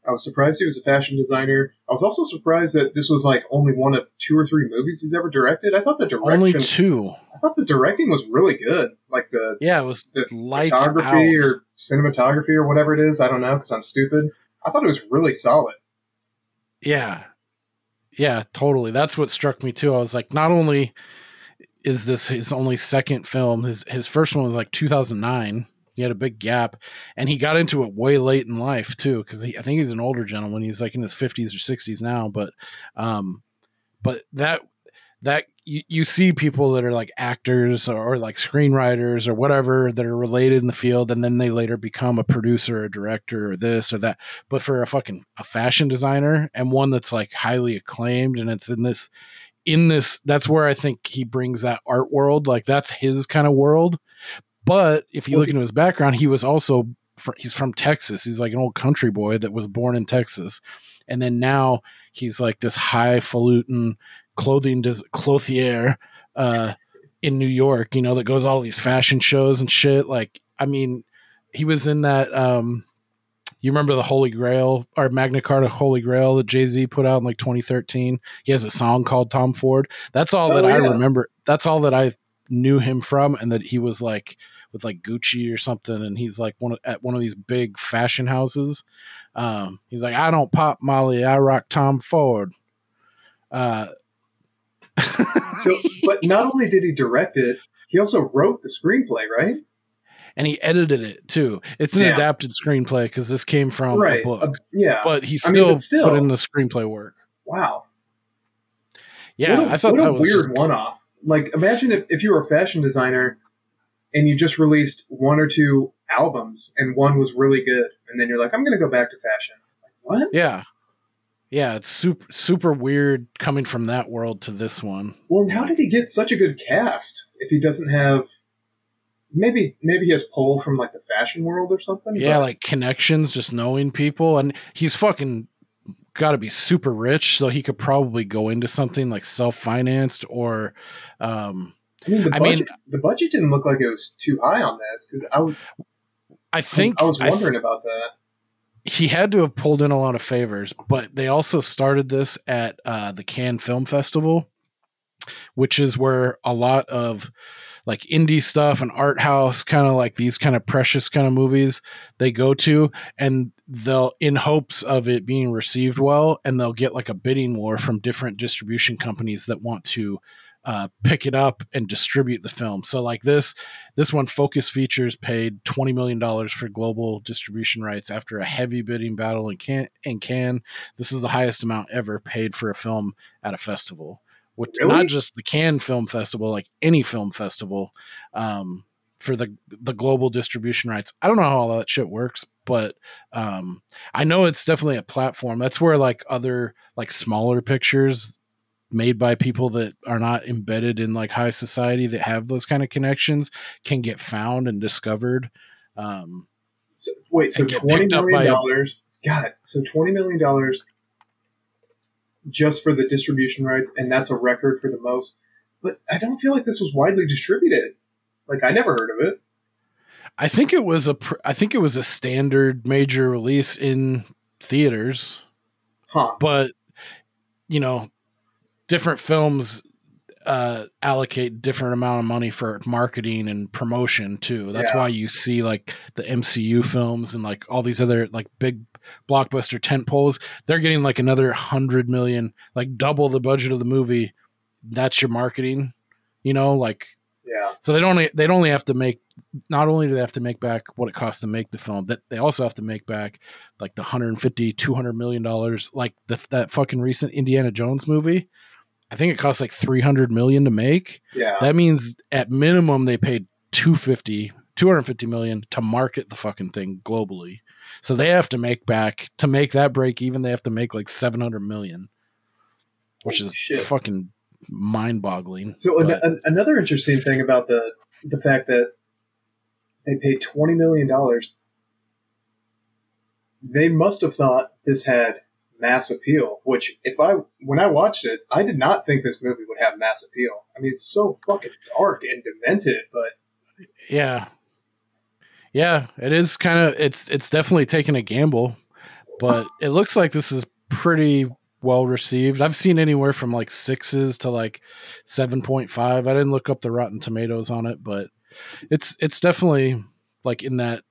I was surprised he was a fashion designer. I was also surprised that this was like only one of two or three movies he's ever directed. I thought the direction, only two I thought the directing was really good, like the yeah it was the lights photography out. or cinematography or whatever it is. I don't know because I'm stupid. I thought it was really solid. Yeah. Yeah, totally. That's what struck me too. I was like, not only is this his only second film, his his first one was like 2009. He had a big gap, and he got into it way late in life too, because I think he's an older gentleman. He's like in his 50s or 60s now, but um, but that that you, you see people that are like actors or, or like screenwriters or whatever that are related in the field, and then they later become a producer or director or this or that but for a fucking a fashion designer and one that's like highly acclaimed and it's in this in this that's where i think he brings that art world like that's his kind of world. But if you look into his background he was also fr- he's from texas. He's like an old country boy that was born in texas. And then now he's like this highfalutin clothing des- clothier uh in new york you know that goes all these fashion shows and shit like i mean he was in that um you remember the Holy Grail or Magna Carta Holy Grail that Jay Z put out in like 2013? He has a song called Tom Ford. That's all Oh, that I remember. That's all that I knew him from, and that he was like with like Gucci or something, and he's like one of, at one of these big fashion houses. Um, he's like, I don't pop Molly, I rock Tom Ford. Uh, So, but not only did he direct it, he also wrote the screenplay, right? and he edited it too. It's an Yeah. adapted screenplay because this came from right. a book, Uh, yeah. but he I mean, still, still- put in the screenplay work. wow. Yeah, a, I thought that a was weird just- one-off. Like, imagine if, if you were a fashion designer and you just released one or two albums and one was really good, and then you're like, I'm going to go back to fashion. Like, what? Yeah. Yeah, it's super super weird coming from that world to this one. Well, and how did he get such a good cast if he doesn't have? Maybe maybe he has pull from like the fashion world or something. Yeah, but- like connections, just knowing people and he's fucking got to be super rich so he could probably go into something like self-financed or um I mean, the I budget, mean- the budget didn't look like it was too high on this because I, was- I think I was I th- wondering about that. He had to have pulled in a lot of favors, but they also started this at uh, the Cannes Film Festival, which is where a lot of like indie stuff and art house kind of like these kind of precious kind of movies they go to and they'll in hopes of it being received well and they'll get like a bidding war from different distribution companies that want to uh, pick it up and distribute the film so like this this one focus features paid $20 million for global distribution rights after a heavy bidding battle in can in Cannes. This is the highest amount ever paid for a film at a festival. Which Really? not just the Cannes Film Festival, like any film festival, um, for the the global distribution rights. I don't know how all that shit works, but um, I know it's definitely a platform. That's where like other like smaller pictures made by people that are not embedded in like high society that have those kind of connections can get found and discovered. Um, So, wait, so twenty million dollars? God, so twenty million dollars just for the distribution rights, and that's a record for the most. But I don't feel like this was widely distributed. Like I never heard of it. I think it was a pr- I think it was a standard major release in theaters, Huh? but you know, different films uh allocate different amount of money for marketing and promotion too. That's Yeah. why you see like the MCU films and like all these other like big blockbuster tent poles, they're getting like another 100 million, like double the budget of the movie. That's your marketing, you know, like Yeah. so they don't they'd only have to make not only do they have to make back what it costs to make the film, that they also have to make back like the 150 200 million dollars like the, that fucking recent Indiana Jones movie. I think it cost like 300 million to make. Yeah. That means at minimum they paid 250 250 million to market the fucking thing globally. So they have to make back to make that break even they have to make like 700 million, which Holy is shit. fucking mind-boggling. So an, an, another interesting thing about the the fact that they paid twenty million dollars, they must have thought this had mass appeal. Which, if I when I watched it, I did not think this movie would have mass appeal. I mean, it's so fucking dark and demented, but Yeah. Yeah, it is kind of it's it's definitely taking a gamble, but it looks like this is pretty well received. I've seen anywhere from like 6s to like 7.5. I didn't look up the rotten tomatoes on it, but it's it's definitely like in that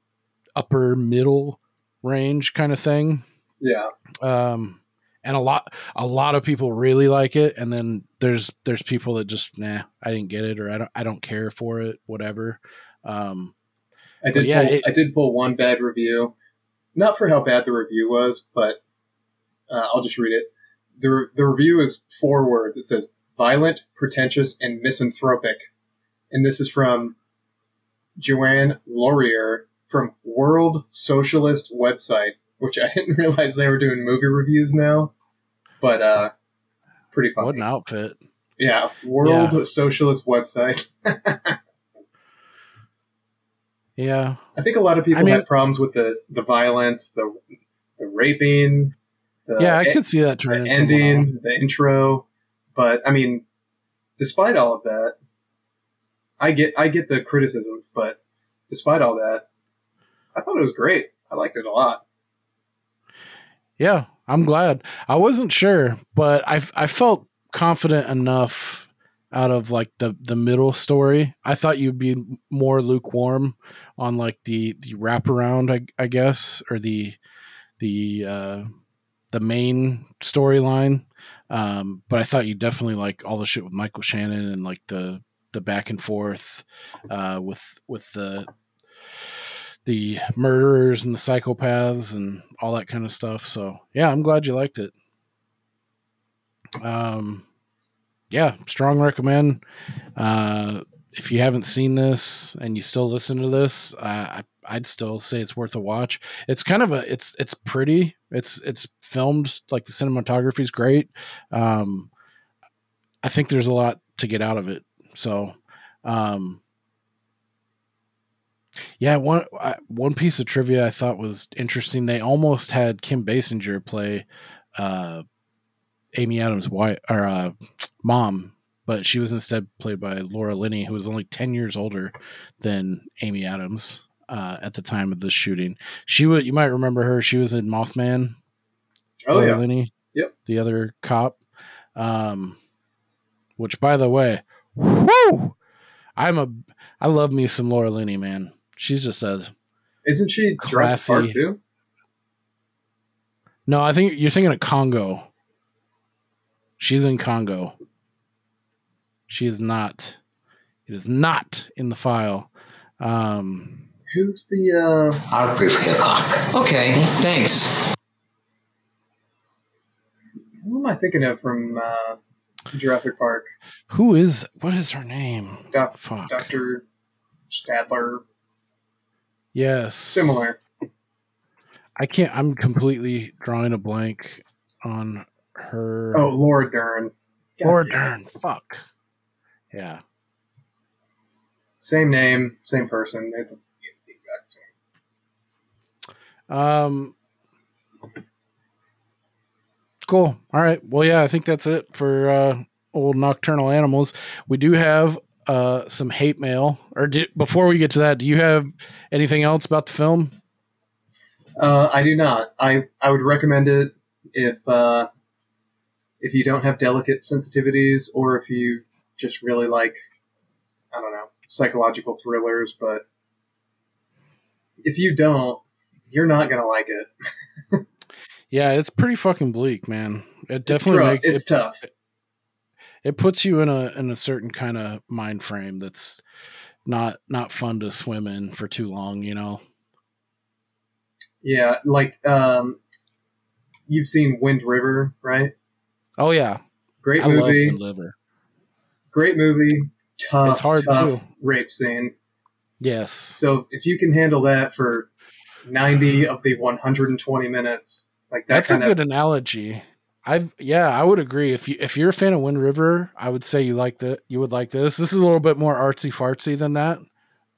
upper middle range kind of thing. Yeah, Um and a lot a lot of people really like it and then there's there's people that just nah, I didn't get it or I don't I don't care for it, whatever. Um I did. yeah, pull, it- I did pull one bad review, not for how bad the review was, but uh, I'll just read it. the The review is four words. It says violent, pretentious, and misanthropic, and this is from Joanne Laurier from World Socialist website, which I didn't realize they were doing movie reviews now, but uh, pretty funny. What an outfit. Yeah, World Socialist website. Yeah. I think a lot of people I mean- had problems with the the violence, the the raping, the Yeah, I e- could see that the turning one ending, the intro. But I mean, despite all of that, I get I get the criticism, but despite all that, I thought it was great. I liked it a lot. Yeah, I'm glad. I wasn't sure, but I I felt confident enough out of like the the middle story. I thought you'd be more lukewarm on like the the wraparound, I, I guess, or the the uh the main storyline. Um, but I thought you definitely like all the shit with Michael Shannon and like the the back and forth uh with with the the murderers and the psychopaths and all that kind of stuff. So yeah, I'm glad you liked it. Um, yeah, strong recommend. Uh, if you haven't seen this and you still listen to this, uh, I, I'd still say it's worth a watch. It's kind of a it's it's pretty. It's it's filmed like the cinematography is great. Um, I think there's a lot to get out of it. So, um, yeah, one I, one piece of trivia I thought was interesting. They almost had Kim Basinger play uh, Amy Adams' wife or uh, mom, but she was instead played by Laura Linney, who was only ten years older than Amy Adams uh, at the time of the shooting. She would you might remember her. She was in Mothman. Oh Laura yeah, Linney, Yep. the other cop. Um, which, by the way, whoo, I'm a I love me some Laura Linney, man. She's just a isn't she Jurassic Park Classy. too? no. I think you're thinking of Congo. She's in Congo. She is not. It is not in the file. Um, Who's the? uh I'll brief Hickok. Okay, thanks. Who am I thinking of from uh, Jurassic Park? who is what is her name? Doc, Fuck. Doctor Stadler. Yes. Similar. I can't. I'm completely drawing a blank on her. Oh, Laura Dern. Laura damn Dern. Fuck. Yeah. Same name, same person. They're the- the exact same. Um. Cool. All right. Well, yeah, I think that's it for uh, old nocturnal animals. We do have uh, some hate mail. Or did, before we get to that, do you have anything else about the film? Uh, I do not. I I would recommend it if uh, if you don't have delicate sensitivities or if you just really like I don't know psychological thrillers. But if you don't, you're not gonna like it. Yeah, it's pretty fucking bleak, man. It It's, definitely rough. makes it's it, tough. it puts you in a in a certain kind of mind frame that's not not fun to swim in for too long. You know. Yeah, like um, you've seen Wind River, right? Oh yeah, Great I movie. Great movie. Tough, It's hard, tough too. rape scene. Yes. So if you can handle that for 90 of the 120 minutes, like that That's a good of analogy. I've yeah, I would agree. If you if you're a fan of Wind River, I would say you like the you would like this. This is a little bit more artsy fartsy than that,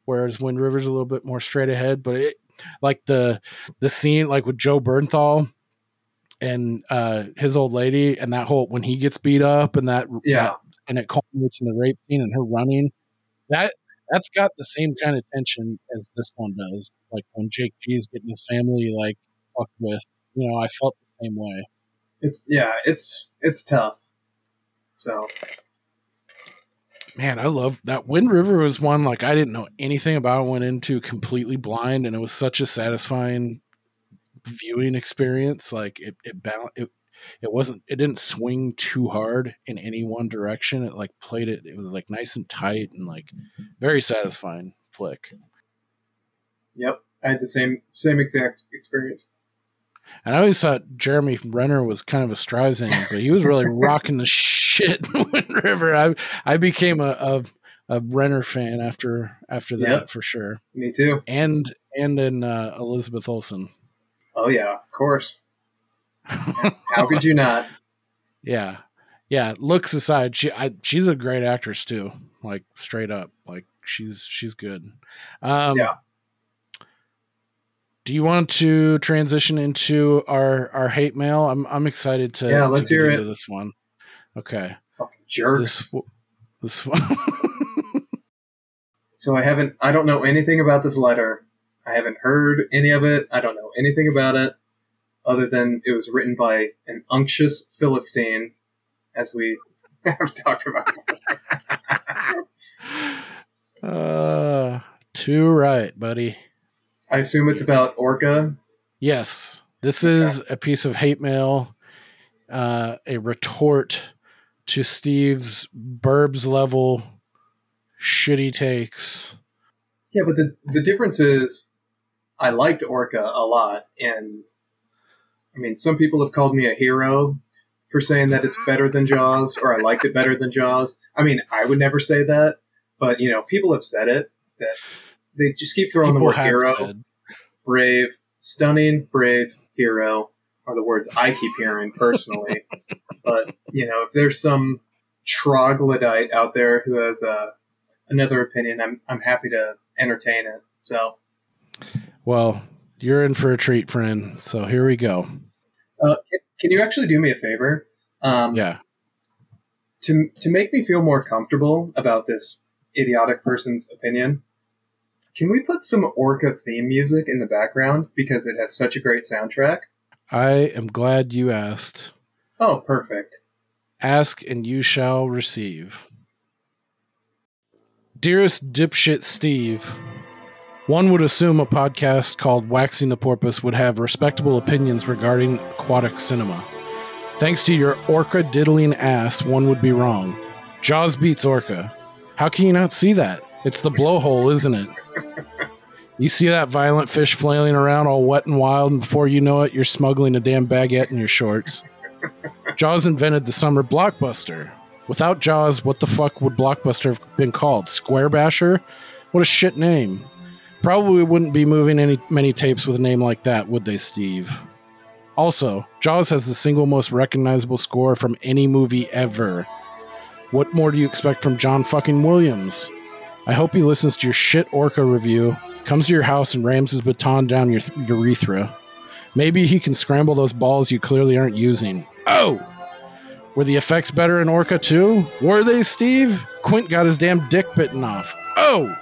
whereas Wind River's a little bit more straight ahead. But it like the the scene like with Jon Bernthal and uh his old lady and that whole when he gets beat up and that Yeah. that- and it culminates in the rape scene and her running that that's got the same kind of tension as this one does. Like when Jake g is getting his family like fucked with, you know, I felt the same way. It's yeah, it's it's tough. So Man, I love that. Wind River was one like I didn't know anything about. Went into completely blind, and it was such a satisfying viewing experience. Like it, it bal- it, it wasn't. It didn't swing too hard in any one direction. It like played it. It was like nice and tight and like very satisfying flick. yep, I had the same same exact experience. And I always thought Jeremy Renner was kind of a Streisand, but he was really rocking the shit in Wind River. I I became a, a a Renner fan after after that Yep. for sure. Me too. and and in uh, Elizabeth Olsen. Oh yeah, of course. How could you not? Yeah, yeah. Looks aside, she I, she's a great actress too. Like straight up, like she's she's good. Um, Yeah. Do you want to transition into our our hate mail? I'm I'm excited to Yeah, let's to get hear into it. this one. Okay, Fucking jerks. this this one. So I haven't. I don't know anything about this letter. I haven't heard any of it. I don't know anything about it, other than it was written by an unctuous philistine, as we have talked about. uh, too right, buddy. I assume it's about Orca. Yes, this is a piece of hate mail, uh, a retort to Steve's Burbs level shitty takes. Yeah, but the the difference is, I liked Orca a lot, and I mean, some people have called me a hero for saying that it's better than Jaws, or I liked it better than Jaws. I mean, I would never say that, but you know, people have said it that they just keep throwing the word hero, said, brave, stunning, brave, hero are the words I keep hearing personally. but you know, if there's some troglodyte out there who has uh, another opinion, I'm I'm happy to entertain it. So. well, you're in for a treat, friend. So here we go. Uh, can you actually do me a favor? Um, Yeah. To to make me feel more comfortable about this idiotic person's opinion, can we put some Orca theme music in the background because it has such a great soundtrack? I am glad you asked. Oh, perfect. Ask and you shall receive. Dearest dipshit Steve, one would assume a podcast called Waxing the Porpoise would have respectable opinions regarding aquatic cinema. Thanks to your orca diddling ass, one would be wrong. Jaws beats orca. How can you not see that? It's the blowhole, isn't it? You see that violent fish flailing around all wet and wild, and before you know it, you're smuggling a damn baguette in your shorts. Jaws invented the summer blockbuster. Without Jaws, what the fuck would Blockbuster have been called? Square Basher? What a shit name. Probably wouldn't be moving any many tapes with a name like that, would they, Steve? Also, Jaws has the single most recognizable score from any movie ever. What more do you expect from John fucking Williams? I hope he listens to your shit Orca review, comes to your house and rams his baton down your th- urethra. Maybe he can scramble those balls you clearly aren't using. Oh! Were the effects better in Orca too? Were they, Steve? Quint got his damn dick bitten off. Oh!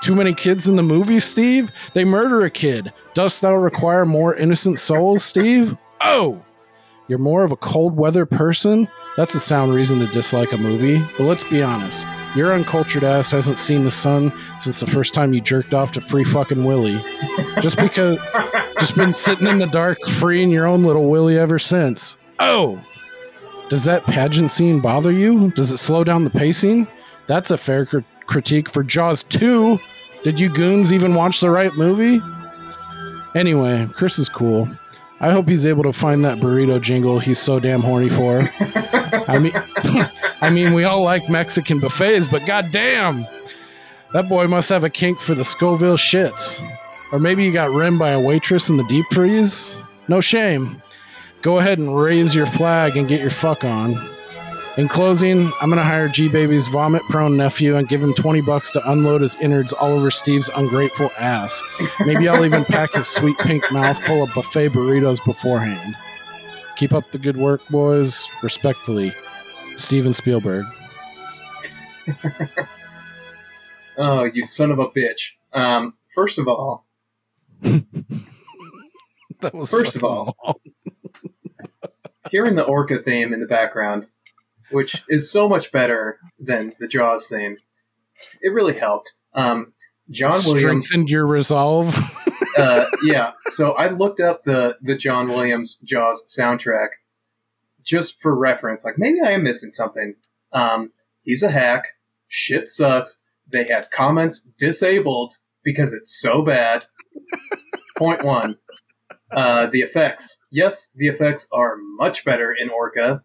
Too many kids in the movie, Steve? They murder a kid. Dost thou require more innocent souls, Steve? Oh! You're more of a cold weather person? That's a sound reason to dislike a movie. But let's be honest. Your uncultured ass hasn't seen the sun since the first time you jerked off to Free Fucking Willie. Just because, just been sitting in the dark, freeing your own little Willie ever since. Oh! Does that pageant scene bother you? Does it slow down the pacing? That's a fair cr- critique for Jaws 2. Did you goons even watch the right movie? Anyway, Chris is cool. I hope he's able to find that burrito jingle he's so damn horny for. I mean, I mean, we all like Mexican buffets, but goddamn, that boy must have a kink for the Scoville shits. Or maybe he got rimmed by a waitress in the deep freeze. No shame. Go ahead and raise your flag and get your fuck on. In closing, I'm gonna hire G Baby's vomit prone nephew and give him 20 bucks to unload his innards all over Steve's ungrateful ass. Maybe I'll even pack his sweet pink mouth full of buffet burritos beforehand. Keep up the good work, boys. Respectfully, Steven Spielberg. Oh, you son of a bitch. Um, first of all, That was First of all- hearing the Orca theme in the background, which is so much better than the Jaws theme, it really helped. Um, John Williams, strengthened your resolve. uh, yeah. So I looked up the the John Williams Jaws soundtrack just for reference. Like maybe I am missing something. Um, he's a hack. Shit sucks. They had comments disabled because it's so bad. Point one. Uh, the effects. Yes, the effects are much better in Orca.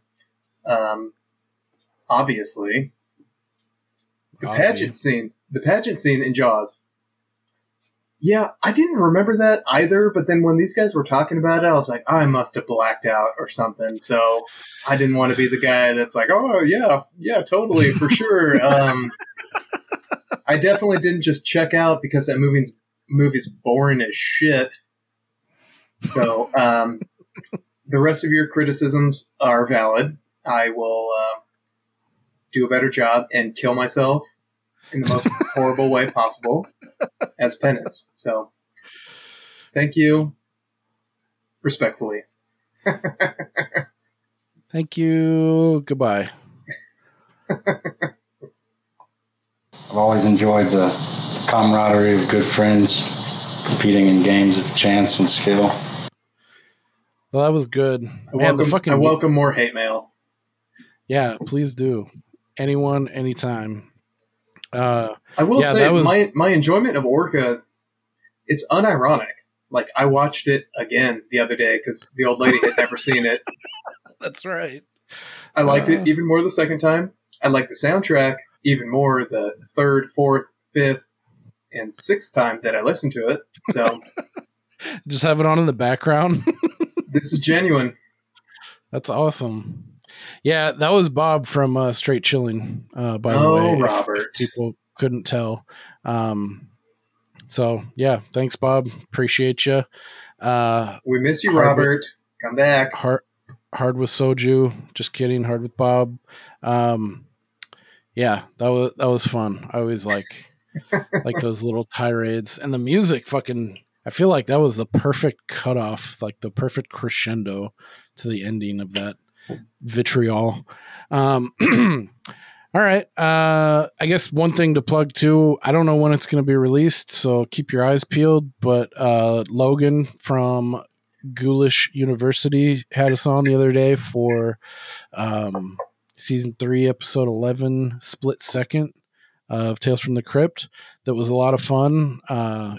Um, obviously, the pageant scene. The pageant scene in Jaws. Yeah, I didn't remember that either. But then when these guys were talking about it, I was like, I must have blacked out or something. So I didn't want to be the guy that's like, oh yeah, yeah, totally for sure. Um, I definitely didn't just check out because that movie's movie's boring as shit. So um, the rest of your criticisms are valid. I will uh, do a better job and kill myself in the most horrible way possible as penance. So thank you, respectfully. Thank you. Goodbye. I've always enjoyed the camaraderie of good friends competing in games of chance and skill. Well, that was good. I Man, welcome, the fucking I welcome more hate mail. yeah. Please do. Anyone, anytime. Uh, I will Yeah, say was- my my enjoyment of Orca, it's unironic. Like I watched it again the other day because the old lady had never seen it. that's right. I liked Uh. it even more the second time. I liked the soundtrack even more the third, fourth, fifth, and sixth time that I listened to it. So Just have it on in the background. this is genuine. That's awesome. Yeah, that was Bob from uh, Straight Chilling. Uh, by the Oh, way, if- if people couldn't tell. Um, so yeah, thanks, Bob. Appreciate you. Uh, We miss you, Robert. Come back. hard, hard with Soju. Just kidding. Hard with Bob. Um, yeah, that was that was fun. I always like like those little tirades and the music. Fucking, I feel like that was the perfect cutoff, like the perfect crescendo to the ending of that vitriol. Um, all right. Uh, I guess one thing to plug too. I don't know when it's going to be released, so keep your eyes peeled. But uh, Logan from Ghoulish University had us on the other day for um, season three, episode eleven, split second of Tales from the Crypt. That was a lot of fun. Uh,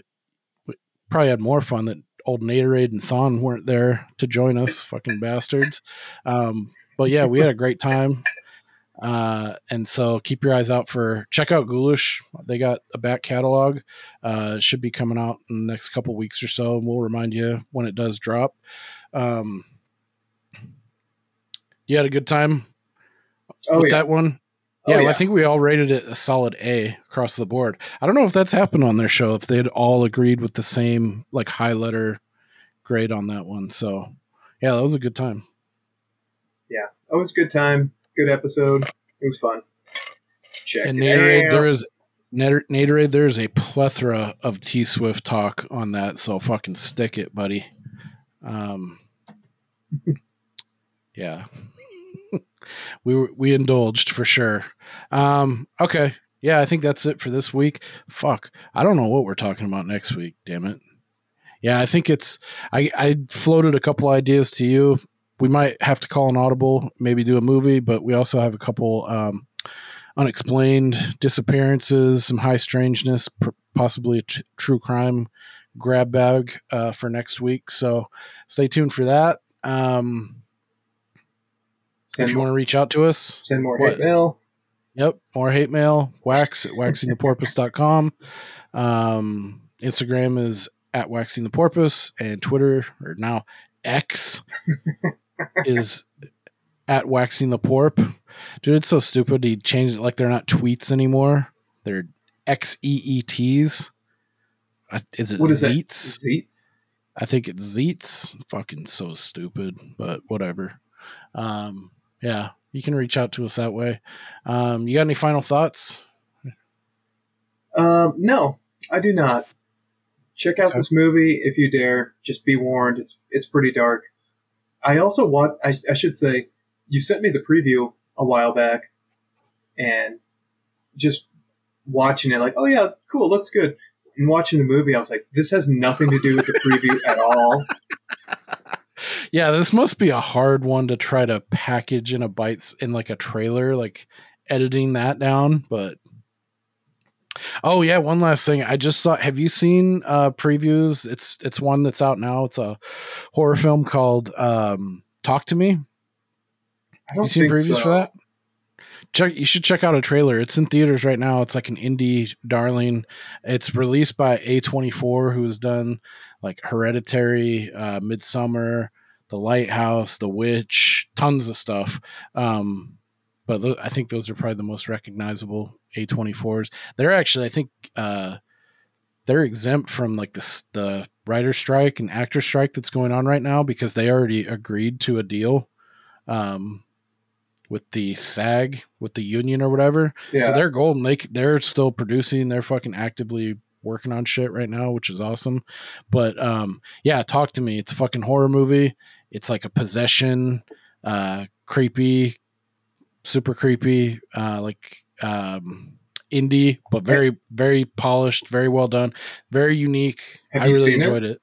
probably had more fun that old Naderade and Thon weren't there to join us, fucking bastards. Um, but yeah, we had a great time. Uh, and so keep your eyes out for check out Ghoulish. They got a back catalog. Uh, should be coming out in the next couple weeks or so. And we'll remind you when it does drop. Um, you had a good time Oh with yeah. that one? Yeah, Oh, yeah. I think we all rated it a solid A across the board. I don't know if that's happened on their show if they'd all agreed with the same like high letter grade on that one. So yeah, that was a good time. Yeah, it was a good time. Good episode. It was fun. Check And Naderade, there is Naderade, there is a plethora of T Swift talk on that, so fucking stick it, buddy. Um, yeah, we we indulged for sure. Um, okay, yeah, I think that's it for this week. Fuck, I don't know what we're talking about next week. Damn it. Yeah, I think it's. I I floated a couple ideas to you. We might have to call an audible, maybe do a movie, but we also have a couple um, unexplained disappearances, some high strangeness, possibly a t- true crime grab bag uh, for next week. So stay tuned for that. Um, send if you more, want to reach out to us, send more what? hate mail. Yep. More hate mail. Wax at waxingtheporpoise.com. Um, Instagram is at waxing the porpoise and Twitter or now X is at waxing the porp. Dude, it's so stupid. He changed it like they're not tweets anymore. They're X E E T's. Is it What is? Zeets? Zeets. I think it's Zeets. Fucking so stupid, but whatever. Um, yeah, you can reach out to us that way. Um, you got any final thoughts? Um, no, I do not. Check out Okay. this movie if you dare. Just be warned; it's it's pretty dark. I also want. I, I should say, you sent me the preview a while back, and just watching it, like, oh yeah, cool, looks good. And watching the movie, I was like, this has nothing to do with the preview at all. Yeah, this must be a hard one to try to package in a bites in like a trailer, like editing that down. But oh yeah, one last thing. I just saw. Have you seen uh, previews? It's it's one that's out now. It's a horror film called um, Talk to Me. Don't you seen previews so. for that? Check. You should check out a trailer. It's in theaters right now. It's like an indie darling. It's released by A twenty four, who has done like Hereditary, uh, Midsommar, The Lighthouse, The Witch, tons of stuff. Um, but I think those are probably the most recognizable A twenty fours. They're actually, I think, uh, they're exempt from like the the writer strike and actor strike that's going on right now because they already agreed to a deal. Um, with the SAG, with the union or whatever, Yeah. so they're golden. They they're still producing. They're fucking actively working on shit right now, which is awesome. But um, yeah, talk to me. It's a fucking horror movie. It's like a possession, uh, creepy, super creepy, uh, like um, indie, but very very polished, very well done, very unique. Have I really seen it? enjoyed it.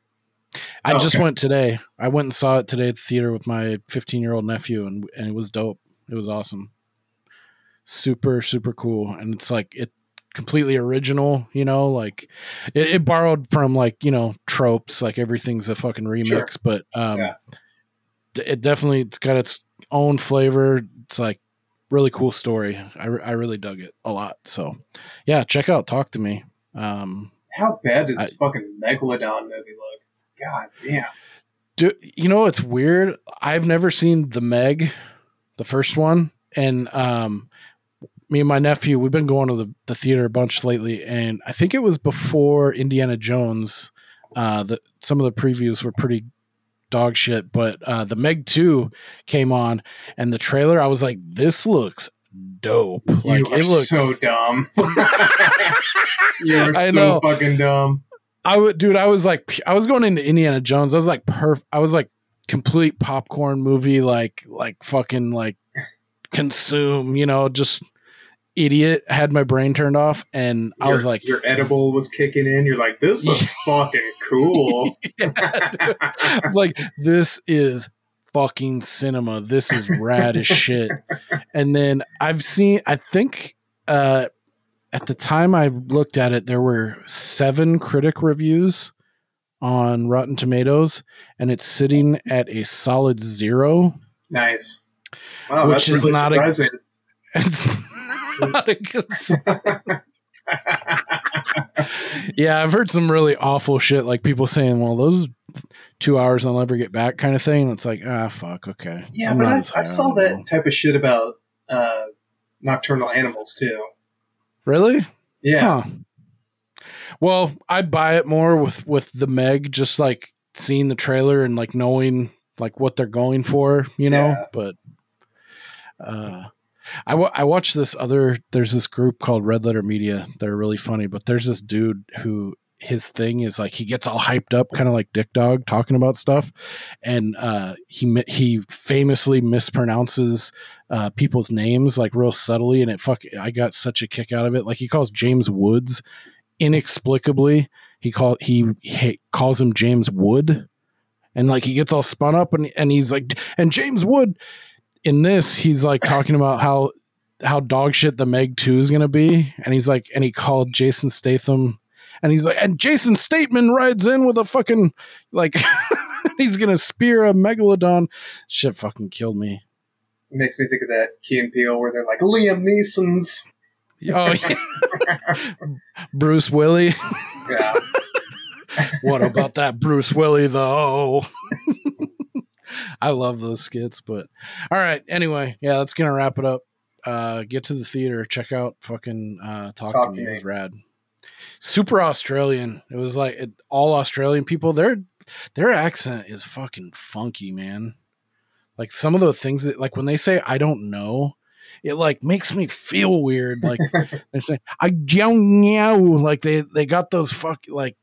I Oh, just okay. went today. I went and saw it today at the theater with my 15 year old nephew, and and it was dope. It was awesome. Super super cool, and it's like it completely original. You know, like it, it borrowed from like you know tropes. Like everything's a fucking remix, but um, Yeah. it definitely it's got its own flavor. It's like really cool story. I, I really dug it a lot. So yeah, check out Talk to Me. Um, How bad does I- this fucking Megalodon movie look? God damn. Do you know it's weird? I've never seen the Meg, the first one, and um, me and my nephew we've been going to the, the theater a bunch lately, and I think it was before Indiana Jones. Uh, the some of the previews were pretty dog shit, but uh, the Meg two came on, and the trailer I was like, this looks dope. Like it looks so dumb. you are I so know. fucking dumb. I would, dude. I was like, I was going into Indiana Jones. I was like, perf. I was like, complete popcorn movie, like, like fucking like consume. You know, just idiot. Had my brain turned off, and I was like, your edible was kicking in. You're like, this is fucking cool. I was like, this is fucking cinema. This is rad as shit. And then I've seen, I think, uh, at the time I looked at it, there were seven critic reviews on Rotten Tomatoes, and it's sitting at a solid zero. Nice. Wow, Which that's is really not a- surprising. It's not a good. yeah, I've heard some really awful shit, like people saying, "Well, those two hours I'll never get back," kind of thing. It's like, ah, fuck, okay. yeah, I'm but I, I saw that type of shit about uh, Nocturnal Animals too. Really? Yeah. Huh. Well, I buy it more with with the Meg, just like seeing the trailer and like knowing like what they're going for, you know. Yeah. But uh, I wa- I watched this other. There's this group called Red Letter Media. They're really funny, but there's this dude who his thing is like he gets all hyped up, kind of like Dick Dog, talking about stuff, and uh, he he famously mispronounces uh, people's names like real subtly, and it fuck. I got such a kick out of it. Like he calls James Woods inexplicably. He call he, he calls him James Wood, and like he gets all spun up, and and he's like, and James Wood in this, he's like talking about how how dog shit the Meg Two is gonna be, and he's like, and he called Jason Statham. And he's like, and Jason Statham rides in with a fucking like, he's gonna spear a megalodon. Shit, fucking killed me. It makes me think of that Key and Peele where they're like Liam Neeson's. Oh, yeah. Bruce Willie. Yeah. what about that Bruce Willie though? I love those skits, but all right. Anyway, yeah, that's gonna wrap it up. Uh, get to the theater, check out fucking uh, talk, Talk to me. It was rad. Super Australian. It was like it, all Australian people. Their their accent is fucking funky, man. Like some of the things that, like when they say "I don't know," it like makes me feel weird. Like they're saying "I don't know," like they they got those fuck like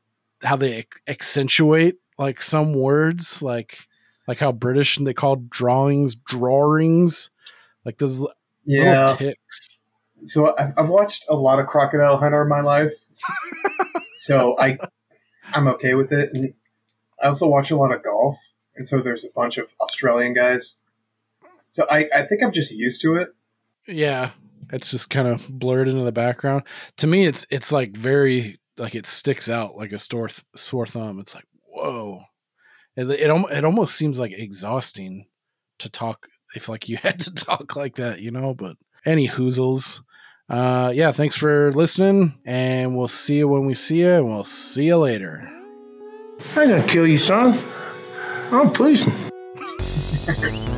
how they ac- accentuate like some words, like like how British they call drawings drawings, like those Yeah. little ticks. So I've, I've watched a lot of Crocodile Hunter in my life, so I I'm okay with it. And I also watch a lot of golf, and so there's a bunch of Australian guys. So I, I think I'm just used to it. Yeah, it's just kind of blurred into the background. To me, it's it's like very like it sticks out like a sore th- sore thumb. It's like whoa, it it, it almost seems like exhausting to talk if like you had to talk like that, you know. But any hoozles, uh, yeah. Thanks for listening, and we'll see you when we see you, and we'll see you later. I ain't gonna kill you, son. I'm a policeman.